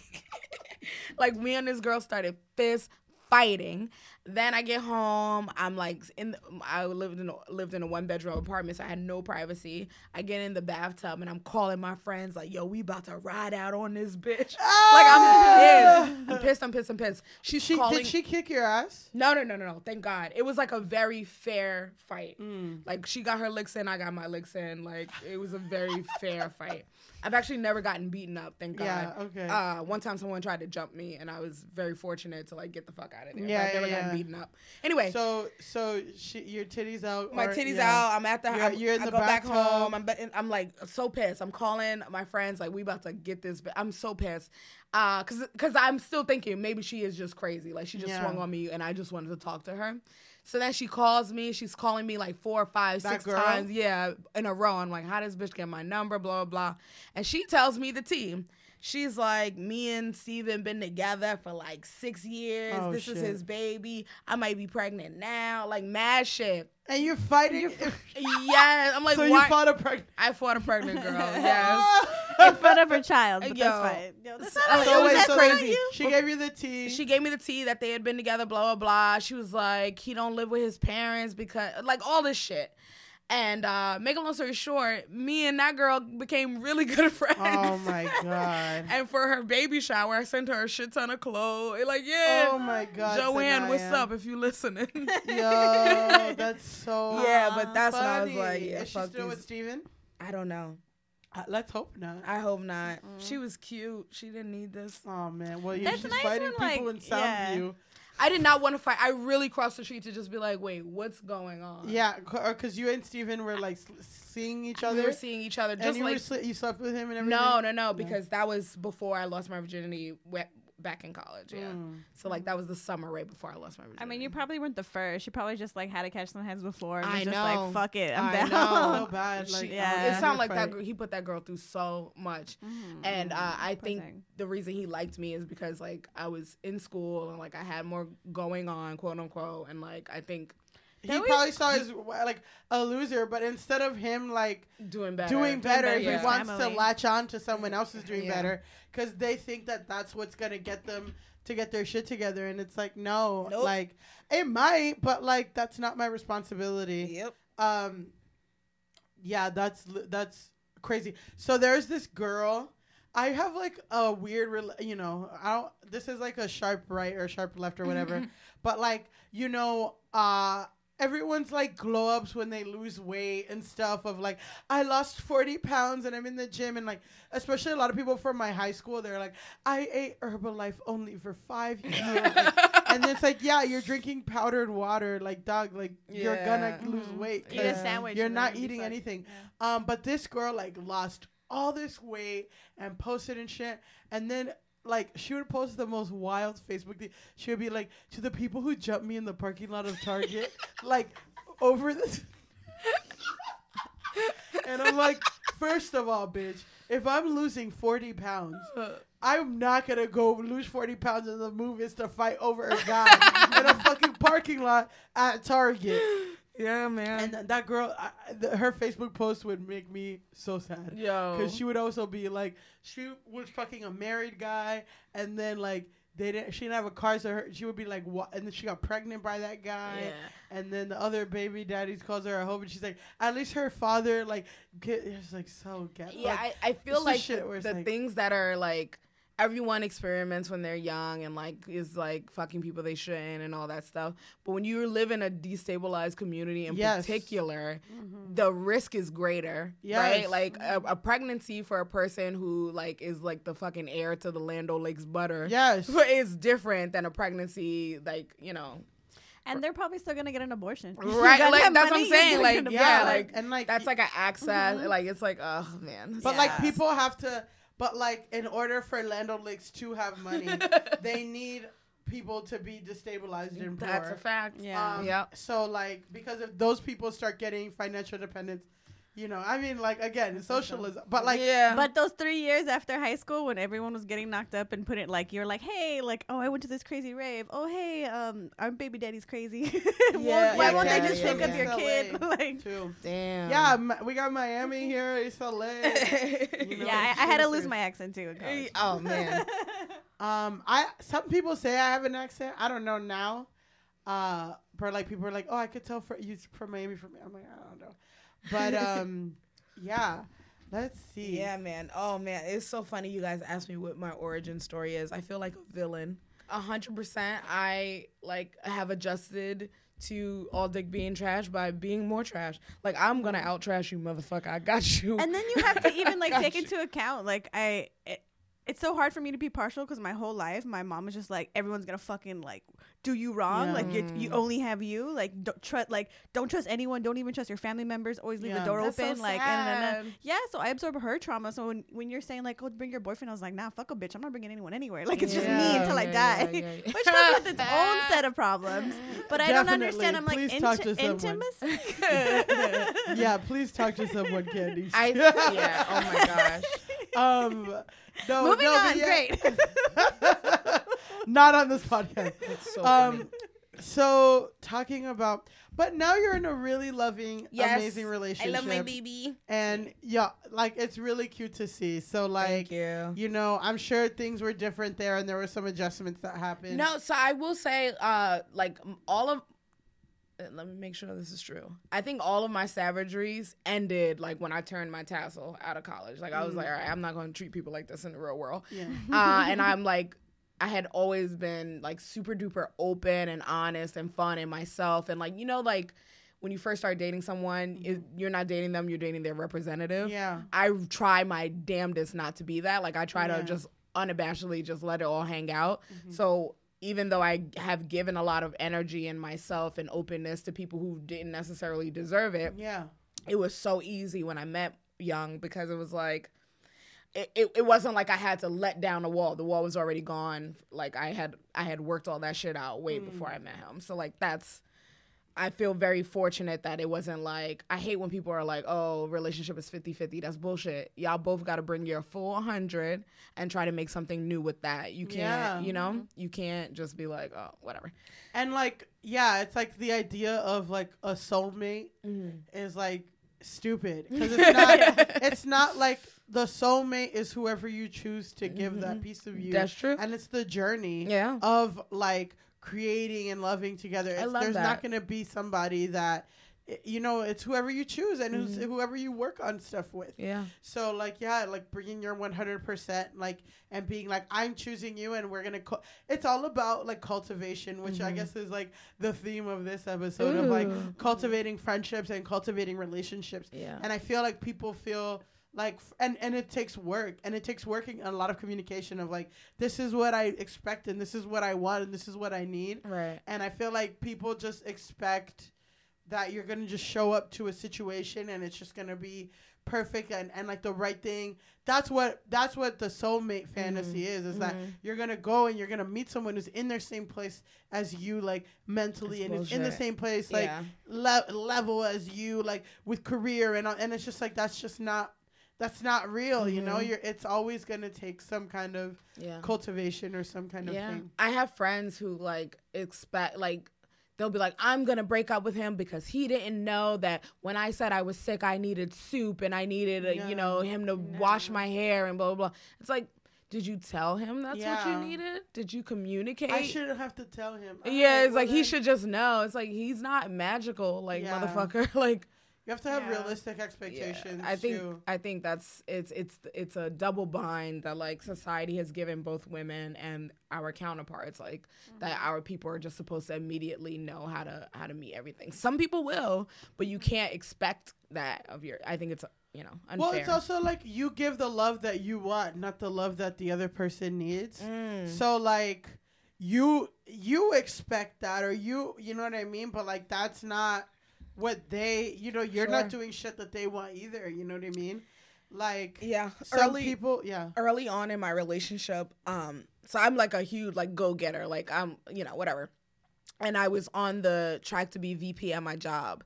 Speaker 8: like me and this girl started fist fighting. Then I get home. I'm like in. The, I lived in a, lived in a one bedroom apartment, so I had no privacy. I get in the bathtub and I'm calling my friends like, "Yo, we about to ride out on this bitch." Like I'm pissed. I'm pissed. I'm pissed. I'm pissed. She's
Speaker 5: She
Speaker 8: calling.
Speaker 5: did she kick your ass?
Speaker 8: No, no, no, no, no. Thank God. It was like a very fair fight.
Speaker 5: Mm.
Speaker 8: Like she got her licks in, I got my licks in. Like it was a very fair fight. I've actually never gotten beaten up, thank God.
Speaker 5: Yeah, okay.
Speaker 8: Uh, one time someone tried to jump me, and I was very fortunate to like get the fuck out of there.
Speaker 5: Yeah,
Speaker 8: I've never
Speaker 5: yeah,
Speaker 8: gotten beaten up. Anyway,
Speaker 5: So so she, your titties out.
Speaker 8: my
Speaker 5: or-
Speaker 8: titties
Speaker 5: yeah.
Speaker 8: out. I'm at the.
Speaker 5: You're-
Speaker 8: I'm,
Speaker 5: you're in
Speaker 8: I
Speaker 5: the
Speaker 8: go back home. I'm, I'm like so pissed. I'm calling my friends like we about to get this. But I'm so pissed. Uh, cause, cause I'm still thinking maybe she is just crazy. Like she just
Speaker 5: Yeah.
Speaker 8: swung on me, and I just wanted to talk to her. So then she calls me. She's calling me like four, five,
Speaker 5: That
Speaker 8: six
Speaker 5: girl?
Speaker 8: times. Yeah, in a row. I'm like, how does this bitch get my number? Blah blah blah. And she tells me the team. She's like, me and Steven been together for like six years.
Speaker 5: Oh,
Speaker 8: this is his baby. I might be pregnant now. Like mad shit.
Speaker 5: And you're fighting.
Speaker 8: yes. I'm like,
Speaker 5: so
Speaker 8: why?
Speaker 5: you fought a pregnant.
Speaker 8: I fought a pregnant girl. Yes.
Speaker 6: in front of her child. But
Speaker 8: Yo.
Speaker 6: that's fine. Yo, that's
Speaker 8: So-
Speaker 6: not
Speaker 8: so wait, so crazy.
Speaker 5: She gave you the tea.
Speaker 8: she gave me the tea that they had been together, blah blah blah. She was like, he don't live with his parents because like all this shit. And uh make a long story short, me and that girl became really good friends.
Speaker 5: oh my god.
Speaker 8: And for her baby shower, I sent her a shit ton of clothes. Like, yeah.
Speaker 5: Oh my god.
Speaker 8: Joanne, what's up if you listening?
Speaker 5: Yo, that's so.
Speaker 8: yeah, but that's when I was like, yeah,
Speaker 5: Is she
Speaker 8: fuck
Speaker 5: still with Steven?
Speaker 8: I don't know.
Speaker 5: Uh, let's hope not.
Speaker 8: I hope not. She was cute. She didn't need this.
Speaker 5: Oh man, well, you're
Speaker 6: That's
Speaker 5: just
Speaker 6: nice
Speaker 5: fighting
Speaker 6: when,
Speaker 5: people
Speaker 6: like,
Speaker 5: in Soundview.
Speaker 8: I did not want to fight. I really crossed the street to just be like, wait, what's going on?
Speaker 5: Yeah, because uh, you and Steven were like seeing each other.
Speaker 8: We were seeing each other
Speaker 5: and you
Speaker 8: like
Speaker 5: were sli- you slept with him and everything.
Speaker 8: No, no, no, because that was before I lost my virginity back in college. Yeah.
Speaker 5: Mm.
Speaker 8: So like that was the summer right before I lost my virginity.
Speaker 6: I mean, you probably weren't the first. You probably just like had to catch some heads before. And
Speaker 8: I
Speaker 6: was just
Speaker 8: know.
Speaker 6: like, fuck it, I'm
Speaker 8: I
Speaker 6: down.
Speaker 8: know.
Speaker 5: so bad.
Speaker 8: She-
Speaker 6: Yeah.
Speaker 8: It sounded like that. Girl, he put that girl through so much,
Speaker 6: Mhm.
Speaker 8: and uh, I
Speaker 6: Poor
Speaker 8: think
Speaker 6: thing.
Speaker 8: the reason he liked me is because like I was in school and like I had more going on, quote unquote, and like I think
Speaker 5: He
Speaker 6: That was-
Speaker 5: probably saw his like a loser, but instead of him like
Speaker 8: doing better,
Speaker 5: doing better,
Speaker 6: better
Speaker 5: he
Speaker 6: his
Speaker 5: wants to latch on to someone else who's doing
Speaker 8: Yeah.
Speaker 5: better because they think that that's what's gonna get them to get their shit together, and it's like no,
Speaker 8: Nope.
Speaker 5: like it might, but like that's not my responsibility.
Speaker 8: Yep.
Speaker 5: Um, yeah, that's that's crazy. So there's this girl. I have like a weird, rela- you know, I don't. This is like a sharp right or sharp left or whatever. but like, you know, uh, everyone's like glow ups when they lose weight and stuff. Of like, I lost forty pounds and I'm in the gym and like, especially a lot of people from my high school, they're like, I ate Herbalife only for five years. and it's like, yeah, you're drinking powdered water, like dog, like you're gonna
Speaker 8: Yeah.
Speaker 5: lose
Speaker 6: Mhm.
Speaker 5: weight.
Speaker 6: Eat a sandwich.
Speaker 5: You're not eating
Speaker 6: fine.
Speaker 5: anything.
Speaker 6: Yeah.
Speaker 5: Um, but this girl like lost all this weight and posted and shit, and then like she would post the most wild Facebook thing. She would be like, to the people who jumped me in the parking lot of Target, like over this. and I'm like, first of all, bitch, if I'm losing 40 pounds, I'm not gonna go lose 40 pounds in the movies to fight over a guy in a fucking parking lot at Target.
Speaker 8: Yeah, man.
Speaker 5: And th- that girl, I, the, her Facebook post would make me so sad.
Speaker 8: Yo,
Speaker 5: Because she would also be like, she was fucking a married guy, and then like they didn't, she didn't have a car, so her, she would be like, what? And then she got pregnant by that guy,
Speaker 8: yeah.
Speaker 5: and then the other baby daddies calls her a hoe, and she's like, at least her father like, get, it's like so get.
Speaker 8: Yeah,
Speaker 5: like,
Speaker 8: I, I feel like the, the
Speaker 5: like-
Speaker 8: things that are like everyone experiments when they're young and like is like fucking people they shouldn't and all that stuff. But when you live in a destabilized community in
Speaker 5: Yes.
Speaker 8: particular,
Speaker 6: Mm-hmm.
Speaker 8: the risk is greater,
Speaker 5: Yes.
Speaker 8: right? Like a, a pregnancy for a person who like is like the fucking heir to the Land Lakes butter.
Speaker 5: yes,
Speaker 8: is different than a pregnancy, like you know,
Speaker 6: And they're probably still gonna get an abortion.
Speaker 8: Right? Like
Speaker 6: have
Speaker 8: that's what I'm saying. Like
Speaker 6: get
Speaker 8: yeah, like
Speaker 5: and like
Speaker 8: that's like an access. Like it's like oh man,
Speaker 5: But like people have to, but like in order for Land O'Lakes to have money, they need people to be destabilized and poor.
Speaker 8: that's a fact.
Speaker 6: Yeah.
Speaker 5: Um,
Speaker 8: Yep.
Speaker 5: So like because if those people start getting financial dependence, you know, I mean like again, socialism. But like
Speaker 8: yeah,
Speaker 6: But those three years after high school, when everyone was getting knocked up and put it like you're like, hey, like, oh, I went to this crazy rave. Oh, hey, um, our baby daddy's crazy.
Speaker 8: Yeah,
Speaker 6: why
Speaker 8: yeah,
Speaker 6: won't
Speaker 8: yeah,
Speaker 6: they just
Speaker 8: yeah,
Speaker 6: pick up your kid? Like,
Speaker 5: too.
Speaker 8: damn.
Speaker 5: Yeah, Mi- we got Miami here. It's LA. You know,
Speaker 6: yeah, I, I had to lose my accent too. In college.
Speaker 8: oh man.
Speaker 5: Um, I some people say I have an accent. I don't know now. Uh, but like people are like, oh, I could tell for you from Miami from. I'm like, I don't know. But um, yeah. Let's see.
Speaker 8: Yeah, man. Oh man, it's so funny. You guys asked me what my origin story is. I feel like a villain. A hundred percent. I like have adjusted to all dick being trash by being more trash. Like I'm gonna out trash you, motherfucker. I got you.
Speaker 6: and then you have to even like take
Speaker 8: you.
Speaker 6: into account like I. It, it's so hard for me to be partial because my whole life my mom was just like everyone's gonna fucking like do you wrong
Speaker 5: Yeah.
Speaker 6: like you you only have you like don't trust like don't trust anyone don't even trust your family members always leave
Speaker 5: Yeah.
Speaker 6: the door
Speaker 8: That's so
Speaker 6: open like and, and, and, yeah so I absorb her trauma so when, when you're saying like oh bring your boyfriend I was like nah fuck a bitch I'm not bringing anyone anywhere like it's just me until I die
Speaker 8: yeah, yeah, yeah.
Speaker 6: which comes with its own set of problems but I don't understand I'm like
Speaker 5: Please talk
Speaker 6: inti-
Speaker 5: to someone.
Speaker 6: intimacy
Speaker 5: yeah, please talk to someone, Candy.
Speaker 8: I yeah. Oh my gosh.
Speaker 5: Um, no,
Speaker 6: Moving
Speaker 5: no,
Speaker 6: on,
Speaker 5: yeah.
Speaker 6: great.
Speaker 5: Not on this podcast.
Speaker 8: It's so
Speaker 5: um,
Speaker 8: funny.
Speaker 5: so talking about, but now you're in a really loving,
Speaker 8: Yes,
Speaker 5: amazing relationship.
Speaker 8: I love my baby.
Speaker 5: and yeah, like it's really cute to see. So like,
Speaker 8: Thank you.
Speaker 5: you know, I'm sure things were different there, and there were some adjustments that happened.
Speaker 8: No, so I will say, uh, like all of. Uh, Let me make sure this is true. I think all of my savageries ended like when I turned my tassel out of college. Like I was like, all right, I'm not going to treat people like this in the real world.
Speaker 5: Yeah.
Speaker 8: uh, and I'm like, I had always been like super duper open and honest and fun in myself. And like, you know, like when you first start dating someone, it, you're not dating them, you're dating their representative.
Speaker 5: Yeah.
Speaker 8: I try my damnedest not to be that. Like, I try
Speaker 5: Yeah.
Speaker 8: to just unabashedly just let it all hang out.
Speaker 5: Mm-hmm.
Speaker 8: So, even though I have given a lot of energy and myself and openness to people who didn't necessarily deserve it,
Speaker 5: Yeah.
Speaker 8: it was so easy when I met Young because it was like it, it, it wasn't like I had to let down a wall. The wall was already gone. Like I had I had worked all that shit out way mm. before I met him. So like that's I feel very fortunate that it wasn't like I hate when people are like, "Oh, relationship is 50-50." That's bullshit. Y'all both got to bring your full 100 and try to make something new with that. You can't,
Speaker 5: Yeah.
Speaker 8: you know? Mm-hmm. You can't just be like, "Oh, whatever."
Speaker 5: And like, yeah, it's like the idea of like a soulmate mm-hmm. is like stupid because it's not. it's not like the soulmate is whoever you choose to give that mm-hmm. piece of you.
Speaker 8: That's true.
Speaker 5: And it's the journey
Speaker 8: Yeah.
Speaker 5: of like creating and loving together. It's,
Speaker 8: love
Speaker 5: there's
Speaker 8: that.
Speaker 5: not gonna be somebody that. Eh, you know, it's whoever you choose and who's, mm-hmm. whoever you work on stuff with.
Speaker 8: Yeah.
Speaker 5: So like yeah, like bringing your one hundred percent like and being like I'm choosing you and we're gonna. Co- it's all about like cultivation, which I mm-hmm. guess is like the theme of this episode of like cultivating friendships and cultivating relationships.
Speaker 8: Yeah.
Speaker 5: And I feel like people feel like and and it takes work and it takes working a lot of communication of like this is what I expect and this is what I want and this is what I need.
Speaker 8: Right.
Speaker 5: And I feel like people just expect that you're gonna just show up to a situation and it's just gonna be perfect and, and like the right thing. That's what that's what the soulmate fantasy mm-hmm. is. Is that mm-hmm. you're gonna go and you're gonna meet someone who's in their same place as you, like mentally,
Speaker 8: That's
Speaker 5: and is in the same place, like
Speaker 8: Yeah.
Speaker 5: le- level as you, like with career and uh, and it's just like that's just not that's not real. You know, you're it's always gonna take some kind of
Speaker 8: Yeah.
Speaker 5: cultivation or some kind of thing.
Speaker 8: I have friends who like expect like they'll be like, I'm gonna break up with him because he didn't know that when I said I was sick, I needed soup and I needed, uh,
Speaker 5: Yeah.
Speaker 8: you know, him to wash my hair and blah blah blah. It's like, did you tell him that's what you needed? Did you communicate?
Speaker 5: I shouldn't have to tell him. I'm
Speaker 8: yeah, it's
Speaker 5: well
Speaker 8: like he should just know. It's like he's not magical, like
Speaker 5: Yeah.
Speaker 8: motherfucker. like
Speaker 5: You have to have
Speaker 6: Yeah.
Speaker 5: realistic
Speaker 8: yeah,
Speaker 5: expectations.
Speaker 8: I think
Speaker 5: too.
Speaker 8: I think that's it's it's it's a double bind that like society has given both women and our counterparts like that our people are just supposed to immediately know how to how to meet everything. Some people will, but you can't expect that of your. I think it's you know unfair.
Speaker 5: Well, it's also like you give the love that you want, not the love that the other person needs.
Speaker 8: Mm.
Speaker 5: So like you you expect that or you you know what I mean, but like that's not what they you know, you're not doing shit that they want either, you know what I mean? Like
Speaker 8: yeah,
Speaker 5: some
Speaker 8: early
Speaker 5: people yeah.
Speaker 8: early on in my relationship, um, so I'm like a huge like go getter, like I'm you know whatever, and I was on the track to be VP at my job,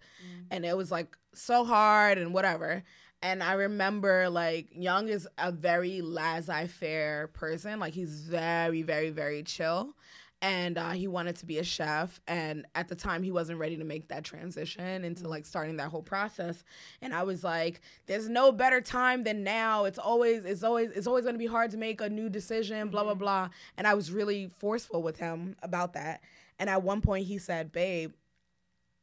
Speaker 8: and it was like so hard and whatever. And I remember like Young is a very laissez-faire person, like he's very very very chill. And uh, he wanted to be a chef, and at the time he wasn't ready to make that transition into like starting that whole process. And I was like, "There's no better time than now. It's always, it's always, it's always going to be hard to make a new decision." Blah blah blah. And I was really forceful with him about that. And at one point he said, "Babe,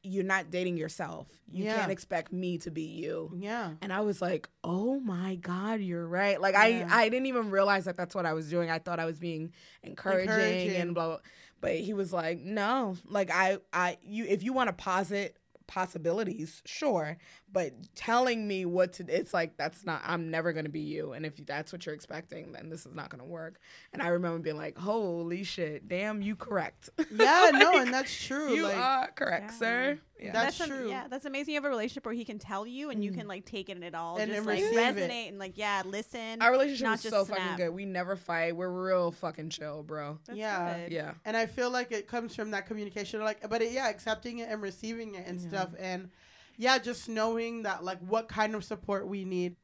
Speaker 8: you're not dating yourself. You
Speaker 5: Yeah.
Speaker 8: can't expect me to be you."
Speaker 5: Yeah.
Speaker 8: And I was like, "Oh my god, you're right." Like
Speaker 5: Yeah.
Speaker 8: I I didn't even realize that that's what I was doing. I thought I was being encouraging,
Speaker 5: Encouraging.
Speaker 8: and blah, blah. But he was like, "No. Like I I you if you want to posit possibilities, sure, but telling me what to it's like that's not I'm never going to be you. And if that's what you're expecting, then this is not going to work." And I remember being like, "Holy shit. Damn, you correct."
Speaker 5: Yeah, no, and that's true.
Speaker 8: You
Speaker 5: like
Speaker 8: are correct,
Speaker 6: Yeah.
Speaker 8: sir. Yeah.
Speaker 5: That's
Speaker 6: am-
Speaker 5: true.
Speaker 6: yeah, that's amazing. You have a relationship where he can tell you and you mm. can like take it and it all
Speaker 5: And
Speaker 6: just like
Speaker 5: receive it.
Speaker 6: resonate and like yeah, listen.
Speaker 8: Our relationship
Speaker 6: not
Speaker 8: is
Speaker 6: just
Speaker 8: so fucking good. We never fight. We're real fucking chill, bro.
Speaker 6: That's
Speaker 5: Yeah.
Speaker 6: good.
Speaker 8: Yeah.
Speaker 5: and I feel like it comes from that communication, like, but it, yeah, accepting it and receiving it and stuff, and yeah, just knowing that like what kind of support we need.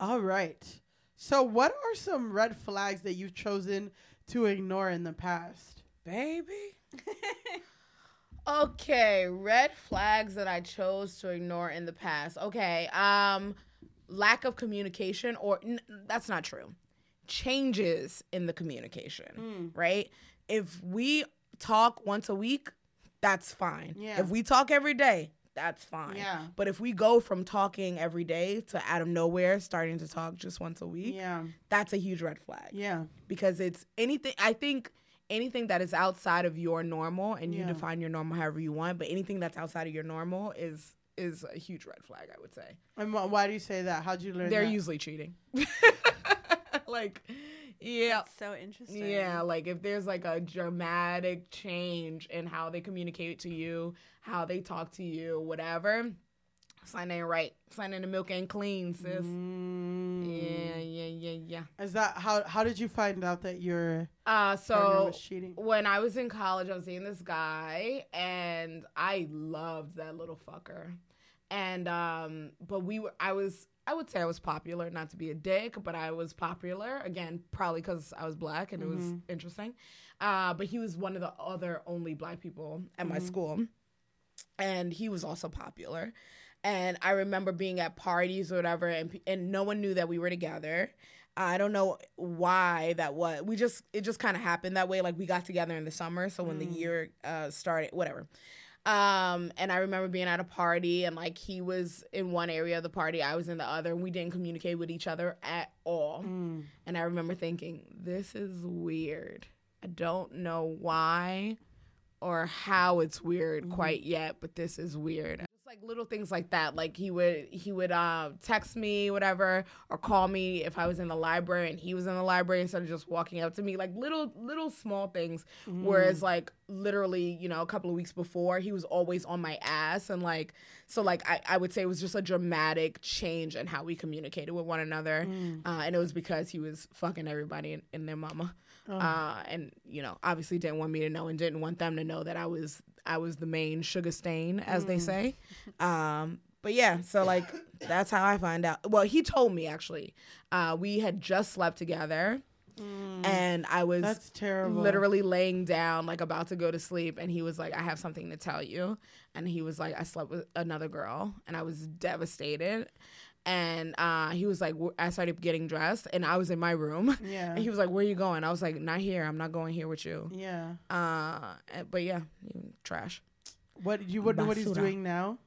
Speaker 5: All right, So, what are some red flags that you've chosen to ignore in the past?
Speaker 8: baby. okay, red flags that I chose to ignore in the past. Okay, um, lack of communication, or n- that's not true. Changes in the communication, right? If we talk once a week, that's fine.
Speaker 5: Yeah.
Speaker 8: If we talk every day, that's fine.
Speaker 5: Yeah.
Speaker 8: But if we go from talking every day to out of nowhere starting to talk just once a week,
Speaker 5: Yeah.
Speaker 8: that's a huge red flag
Speaker 5: Yeah.
Speaker 8: because it's anything I think anything that is outside of your normal and you
Speaker 5: Yeah.
Speaker 8: define your normal however you want, but anything that's outside of your normal is is a huge red flag, I would say.
Speaker 5: And wh- why do you say that? How'd you learn
Speaker 8: They're
Speaker 5: that?
Speaker 8: usually cheating. like yeah.
Speaker 6: That's so interesting.
Speaker 8: Yeah, like if there's like a dramatic change in how they communicate to you, how they talk to you, whatever, sign ain't right. Sign in the milk ain't clean, sis.
Speaker 5: Mm.
Speaker 8: Yeah, yeah, yeah, yeah.
Speaker 5: Is that how? How did you find out that your
Speaker 8: Uh,
Speaker 5: partner
Speaker 8: so
Speaker 5: was cheating?
Speaker 8: when I was in college, I was seeing this guy, and I loved that little fucker. And um, but we were, I was, I would say I was popular, not to be a dick, but I was popular again, probably because I was black and it was interesting. Uh, but he was one of the other only black people at my school, and he was also popular. And I remember being at parties or whatever, and and no one knew that we were together. I don't know why that was. We just it just kind of happened that way. Like we got together in the summer, so when the year uh, started, whatever. Um, and I remember being at a party, and like he was in one area of the party, I was in the other, and we didn't communicate with each other at all.
Speaker 5: Mm.
Speaker 8: And I remember thinking, this is weird. I don't know why or how it's weird quite yet, but this is weird. Like little things like that. Like he would he would uh, text me, whatever, or call me if I was in the library and he was in the library instead of just walking up to me. Like little little small things. Whereas like literally, you know, a couple of weeks before, he was always on my ass and like so like I, I would say it was just a dramatic change in how we communicated with one another. Uh, and it was because he was fucking everybody and, and their mama uh, and you know obviously didn't want me to know and didn't want them to know that I was I was the main sugar stain as they say. Um, but yeah, so like that's how I find out. Well, he told me actually. Uh, we had just slept together, and I was
Speaker 5: That's terrible.
Speaker 8: literally laying down like about to go to sleep, and he was like, "I have something to tell you," and he was like, "I slept with another girl," and I was devastated. And uh, he was like, I started getting dressed, and I was in my room.
Speaker 5: Yeah.
Speaker 8: And he was like, "Where are you going?" I was like, "Not here. I'm not going here with you."
Speaker 5: Yeah.
Speaker 8: Uh, but yeah, you- trash.
Speaker 5: What you would know what he's doing now?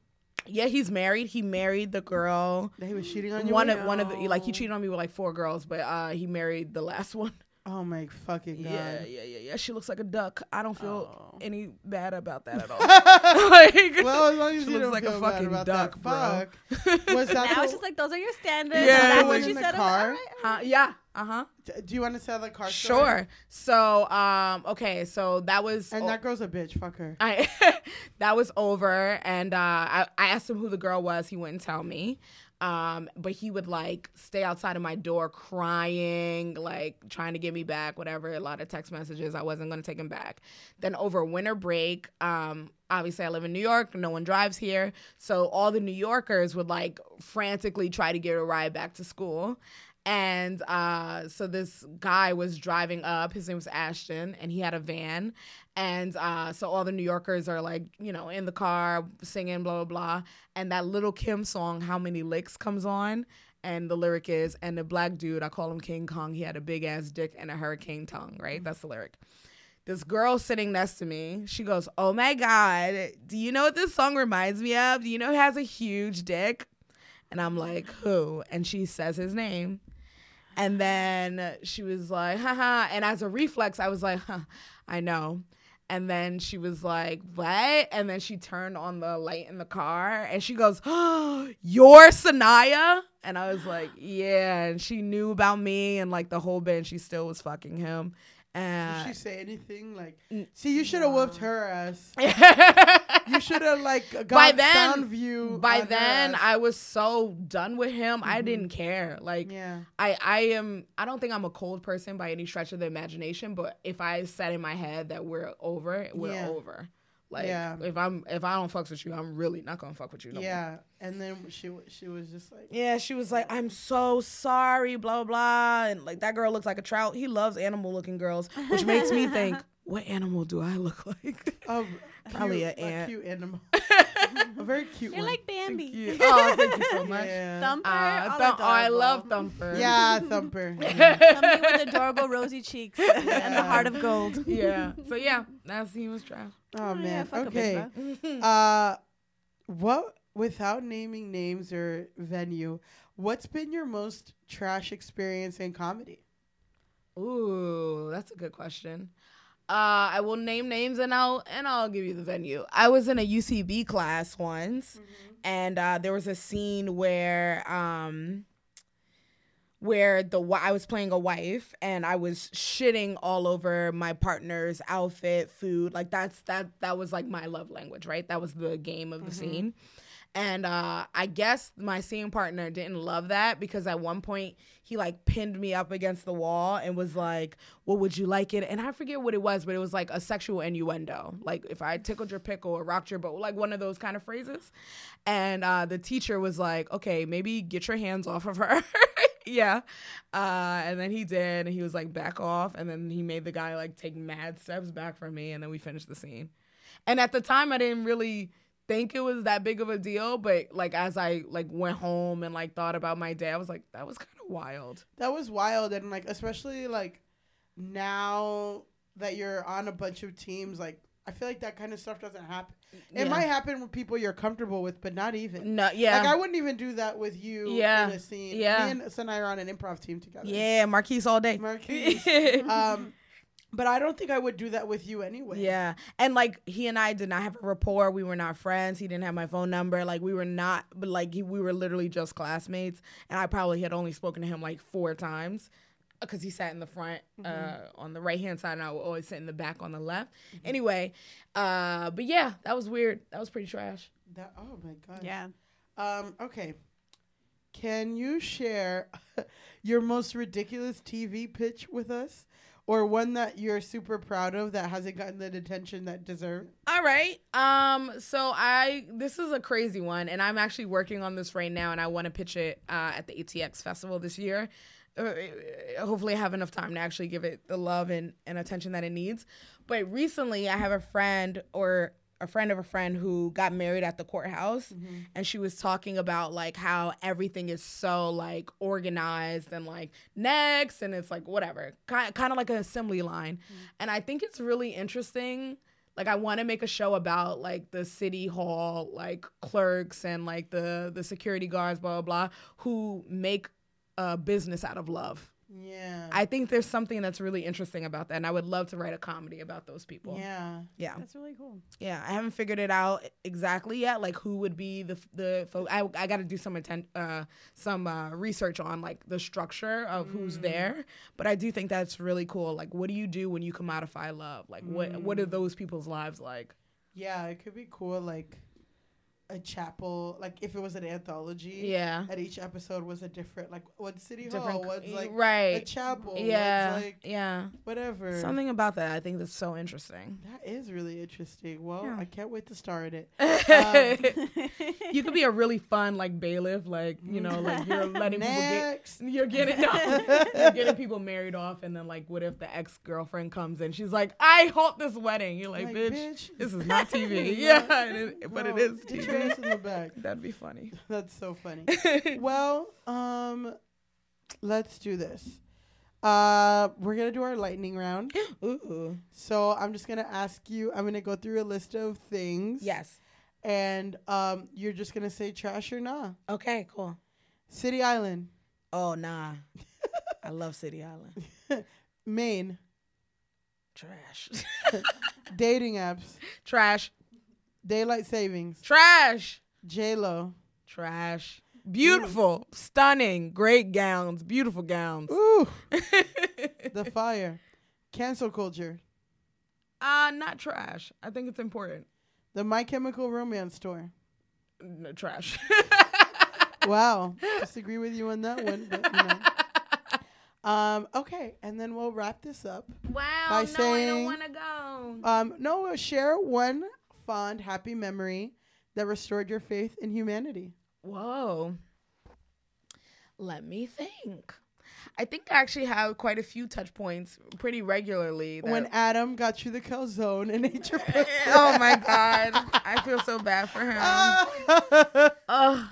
Speaker 8: Yeah, he's married. He married the girl.
Speaker 5: That he was cheating on you.
Speaker 8: One
Speaker 5: with?
Speaker 8: of one of the like he cheated on me with like four girls, but uh, he married the last one.
Speaker 5: Oh my fucking god.
Speaker 8: Yeah, yeah, yeah, yeah. She looks like a duck. I don't feel
Speaker 5: Oh.
Speaker 8: any bad about that at all. like,
Speaker 5: Well, as long as
Speaker 8: she
Speaker 5: you
Speaker 8: looks like a fucking duck,
Speaker 5: that.
Speaker 8: bro.
Speaker 5: Fuck. Was that
Speaker 6: Now
Speaker 5: the-
Speaker 6: it's just like those are your standards.
Speaker 8: Yeah,
Speaker 6: that's
Speaker 8: it's
Speaker 6: what
Speaker 8: like
Speaker 6: you said. I'm
Speaker 5: car.
Speaker 6: Like, all right,
Speaker 8: Huh? Yeah. Uh huh.
Speaker 5: D- Do you want to sell the car story?
Speaker 8: Sure. So, um, okay. So that was.
Speaker 5: And
Speaker 8: oh,
Speaker 5: that girl's a bitch. Fuck her.
Speaker 8: I that was over, and uh, I, I asked him who the girl was. He wouldn't tell me. Um, but he would like stay outside of my door crying, like trying to get me back, whatever. A lot of text messages. I wasn't gonna take him back. Then over winter break, um, obviously I live in New York. No one drives here, so all the New Yorkers would like frantically try to get a ride back to school. And uh, so this guy was driving up. His name was Ashton, and he had a van. And uh, so all the New Yorkers are like, you know, in the car singing, blah, blah, blah. And that Lil' Kim song, How Many Licks, comes on. And the lyric is, and the black dude, I call him King Kong, he had a big ass dick and a hurricane tongue, right? That's the lyric. This girl sitting next to me, she goes, Oh my God, do you know what this song reminds me of? Do you know he has a huge dick? And I'm like, Who? And she says his name. And then she was like, haha. And as a reflex, I was like, huh, I know. And then she was like, what? And then she turned on the light in the car and she goes, oh, you're Sanaya? And I was like, yeah. And she knew about me and like the whole bit. And she still was fucking him.
Speaker 5: Did
Speaker 8: uh,
Speaker 5: she say anything? Like, see, you should have whooped her ass. You should have like got
Speaker 8: By then-
Speaker 5: Soundview.
Speaker 8: by then. I was so done with him. I didn't mm-hmm. care. Like
Speaker 5: Yeah.
Speaker 8: I I am I don't think I'm a cold person by any stretch of the imagination, but if I said in my head that we're over, we're
Speaker 5: Yeah.
Speaker 8: over. Like
Speaker 5: Yeah.
Speaker 8: if I'm if I don't fuck with you, I'm really not gonna fuck with you no more.
Speaker 5: yeah. And then she w- she was just like,
Speaker 8: Yeah, she was like, I'm so sorry, blah, blah, blah. And like, that girl looks like a trout. He loves animal looking girls, which makes me think, what animal do I look like?
Speaker 5: oh,
Speaker 8: Probably
Speaker 5: cute,
Speaker 8: a ant.
Speaker 5: cute animal, a very cute
Speaker 6: You're
Speaker 5: one.
Speaker 6: like Bambi.
Speaker 8: You- Oh, thank you so much.
Speaker 5: yeah.
Speaker 6: Thumper.
Speaker 8: Uh, Thum- oh, I love Thumper.
Speaker 5: yeah, Thumper.
Speaker 6: Something with adorable rosy cheeks and the heart of gold.
Speaker 8: Yeah. So, yeah, that's he was trash.
Speaker 5: Oh
Speaker 6: yeah,
Speaker 5: man.
Speaker 6: fuck a
Speaker 5: okay.
Speaker 6: bitch,
Speaker 5: Uh, what without naming names or venue, what's been your most trash experience in comedy?
Speaker 8: Ooh, that's a good question. Uh, I will name names and I'll and I'll give you the venue. I was in a UCB class once, and uh, there was a scene where um, where the I was playing a wife and I was shitting all over my partner's outfit, food. Like that's that that was like my love language, right? That was the game of the scene. And uh, I guess my scene partner didn't love that because at one point he like pinned me up against the wall and was like, "Well, would you like it?" And I forget what it was, but it was like a sexual innuendo, like if I tickled your pickle or rocked your boat, like one of those kind of phrases. And uh, the teacher was like, "Okay, maybe get your hands off of her." yeah. Uh, and then he did, and he was like, "Back off," and then he made the guy like take mad steps back from me, and then we finished the scene. And at the time, I didn't really think it was that big of a deal, but like as I like went home and like thought about my day, I was like, that was kind of wild.
Speaker 5: That was wild, and like especially like now that you're on a bunch of teams, like I feel like that kind of stuff doesn't happen. It
Speaker 8: Yeah.
Speaker 5: might happen with people you're comfortable with, but not even.
Speaker 8: No, yeah,
Speaker 5: Like I wouldn't even do that with you
Speaker 8: Yeah,
Speaker 5: in a scene.
Speaker 8: yeah.
Speaker 5: Me and Sanai are on an improv team together.
Speaker 8: yeah, Marquise all day.
Speaker 5: Marquise. um, but I don't think I would do that with you anyway.
Speaker 8: Yeah. And like he and I did not have a rapport. We were not friends. He didn't have my phone number. Like we were not but like he, we were literally just classmates and I probably had only spoken to him like four times because he sat in the front uh on the right hand side and I would always sit in the back on the left. Anyway, uh but yeah, that was weird. That was pretty trash.
Speaker 5: That, oh my god.
Speaker 6: Yeah.
Speaker 5: Um. Okay. Can you share your most ridiculous TV pitch with us, or one that you're super proud of that hasn't gotten the attention that deserved?
Speaker 8: All right. Um. So I this is a crazy one, and I'm actually working on this right now, and I want to pitch it uh, at the ATX festival this year. Uh, hopefully, I have enough time to actually give it the love and, and attention that it needs. But recently, I have a friend or a friend of a friend who got married at the courthouse, mm-hmm. and she was talking about like how everything is so like organized and like next, and it's like whatever, kind kind of like an assembly line. Mm-hmm. And I think it's really interesting like I want to make a show about like the city hall like clerks and like the the security guards blah blah blah who make a business out of love.
Speaker 5: Yeah.
Speaker 8: I think there's something that's really interesting about that and I would love to write a comedy about those people.
Speaker 5: yeah.
Speaker 8: Yeah.
Speaker 6: That's really cool.
Speaker 8: Yeah, I haven't figured it out exactly yet like who would be the the fo- I I got to do some atten- uh some uh research on like the structure of who's there, but I do think that's really cool. Like what do you do when you commodify love? Like what what are those people's lives like?
Speaker 5: Yeah. It could be cool, like a chapel, like if it was an anthology.
Speaker 8: Yeah.
Speaker 5: And each episode was a different, like one city
Speaker 8: different
Speaker 5: hall, one's like
Speaker 8: right a
Speaker 5: chapel, one's
Speaker 8: yeah
Speaker 5: like
Speaker 8: yeah
Speaker 5: whatever.
Speaker 8: something about that i think that's so interesting
Speaker 5: That is really interesting. Well,
Speaker 8: Yeah.
Speaker 5: I can't wait to start it. Um,
Speaker 8: you could be a really fun like bailiff like you know like you're letting people get you're getting no, you're getting people married off and then like what if the ex-girlfriend comes in she's like i halt this wedding you're like,
Speaker 5: Like,
Speaker 8: bitch,
Speaker 5: bitch.
Speaker 8: this is not tv
Speaker 5: Yeah.
Speaker 8: yeah it- but it
Speaker 5: Bro,
Speaker 8: is
Speaker 5: Get your
Speaker 8: TV.
Speaker 5: In the back.
Speaker 8: that'd be funny
Speaker 5: That's so funny. well, um, let's do this. Uh, we're gonna do our lightning round.
Speaker 8: ooh
Speaker 5: So I'm just gonna ask you. I'm gonna go through a list of things.
Speaker 8: yes
Speaker 5: And um, you're just gonna say trash or nah.
Speaker 8: okay cool
Speaker 5: City Island,
Speaker 8: oh nah i love city island
Speaker 5: Maine,
Speaker 8: trash
Speaker 5: dating apps,
Speaker 8: trash
Speaker 5: daylight savings,
Speaker 8: trash
Speaker 5: J Lo.
Speaker 8: Trash. Beautiful, stunning, great gowns, beautiful gowns.
Speaker 5: Ooh, the fire, cancel culture,
Speaker 8: uh, not trash. I think it's important.
Speaker 5: the My Chemical Romance store.
Speaker 8: No, trash.
Speaker 5: Wow, disagree with you on that one, but you know. Um, okay, and then we'll wrap this up.
Speaker 8: wow,
Speaker 5: By
Speaker 8: no, I
Speaker 5: saying-
Speaker 8: don't want to go.
Speaker 5: Um, no, we'll share one fond, happy memory that restored your faith in humanity?
Speaker 8: Whoa. Let me think. I think I actually have quite a few touch points pretty regularly. that-
Speaker 5: When Adam got you the calzone and ate your pussy.
Speaker 8: oh my god, I feel so bad for him.
Speaker 5: Ah.
Speaker 8: Ugh.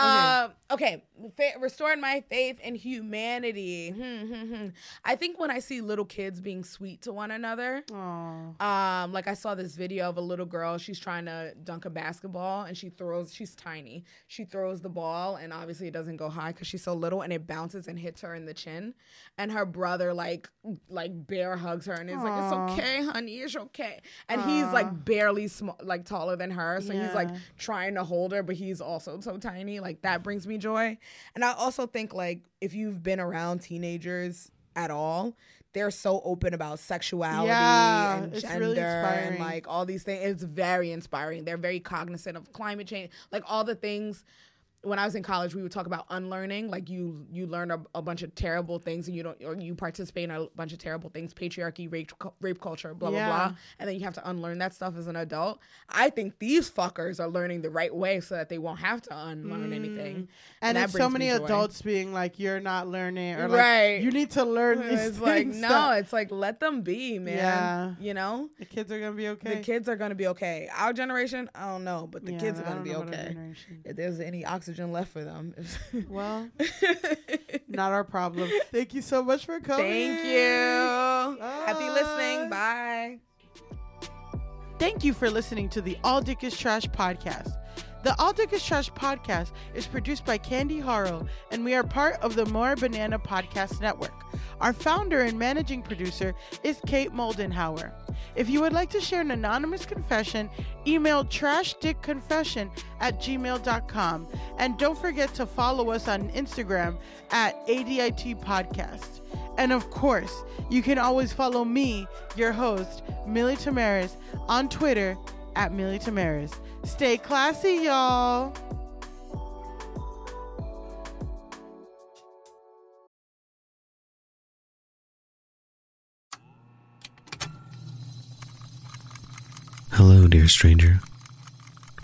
Speaker 8: Uh, okay, Fa- restoring my faith in humanity. Hmm, hmm, hmm. I think when I see little kids being sweet to one another,
Speaker 5: Aw.
Speaker 8: um, like I saw this video of a little girl. She's trying to dunk a basketball, and she throws. She's tiny. She throws the ball, and obviously it doesn't go high because she's so little, and it bounces and hits her in the chin. And her brother like like bear hugs her, and is like, "It's okay, honey. It's okay." And he's like barely small, like taller than her, so he's like trying to hold her, but he's also so tiny. Like that brings me joy. And I also think like if you've been around teenagers at all, they're so open about sexuality
Speaker 5: Yeah,
Speaker 8: and gender
Speaker 5: really
Speaker 8: and like all these things. It's very inspiring. They're very cognizant of climate change, like all the things. When I was in college, we would talk about unlearning. Like you, you learn a, a bunch of terrible things, and you don't, or you participate in a bunch of terrible things: patriarchy, rape, rape culture, blah blah
Speaker 5: Yeah.
Speaker 8: blah. And then you have to unlearn that stuff as an adult. I think these fuckers are learning the right way so that they won't have to unlearn anything.
Speaker 5: Mm.
Speaker 8: and
Speaker 5: it's so many adults being like, "You're not learning," or like,
Speaker 8: Right.
Speaker 5: "You need to learn these
Speaker 8: It's like no,
Speaker 5: that
Speaker 8: it's like let them be, man.
Speaker 5: Yeah.
Speaker 8: You know,
Speaker 5: the kids are gonna be okay.
Speaker 8: the kids are gonna be okay. Our generation, I don't know, but the
Speaker 5: Yeah,
Speaker 8: kids are gonna be
Speaker 5: know about our
Speaker 8: okay. If there's any oxygen left for them.
Speaker 5: Well, not our problem. Thank you so much for coming.
Speaker 8: Thank you. Happy listening. Bye.
Speaker 5: Thank you for listening to the All Dick is Trash podcast. The Dick Trash podcast is produced by Candy Harrow, and we are part of the More Banana Podcast Network. Our founder and managing producer is Kate Moldenhauer. If you would like to share an anonymous confession, email trashdickconfession at gmail.com. And don't forget to follow us on Instagram at ADIT Podcast. And of course, you can always follow me, your host, Milly Tamarez, on Twitter at Milly Tamarez. Stay classy, y'all.
Speaker 9: Hello, dear stranger.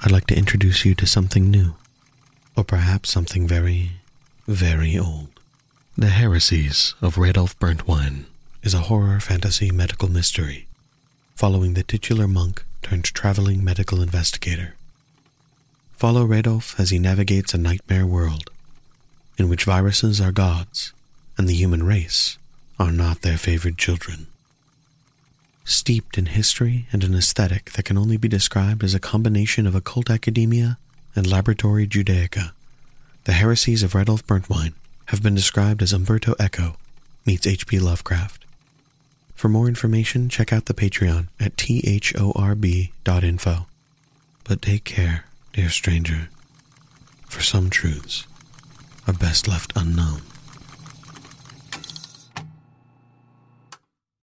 Speaker 9: I'd like to introduce you to something new, or perhaps something very, very old. The Heresies of Radolf Burntwine is a horror fantasy medical mystery following the titular monk turned traveling medical investigator. Follow Radolf as he navigates a nightmare world in which viruses are gods and the human race are not their favored children. Steeped in history and an aesthetic that can only be described as a combination of occult academia and laboratory Judaica, the heresies of Radolf Burntwine have been described as Umberto Eco meets H.P. Lovecraft. For more information, check out the Patreon at thorb.info. But take care, dear stranger, for some truths are best left unknown.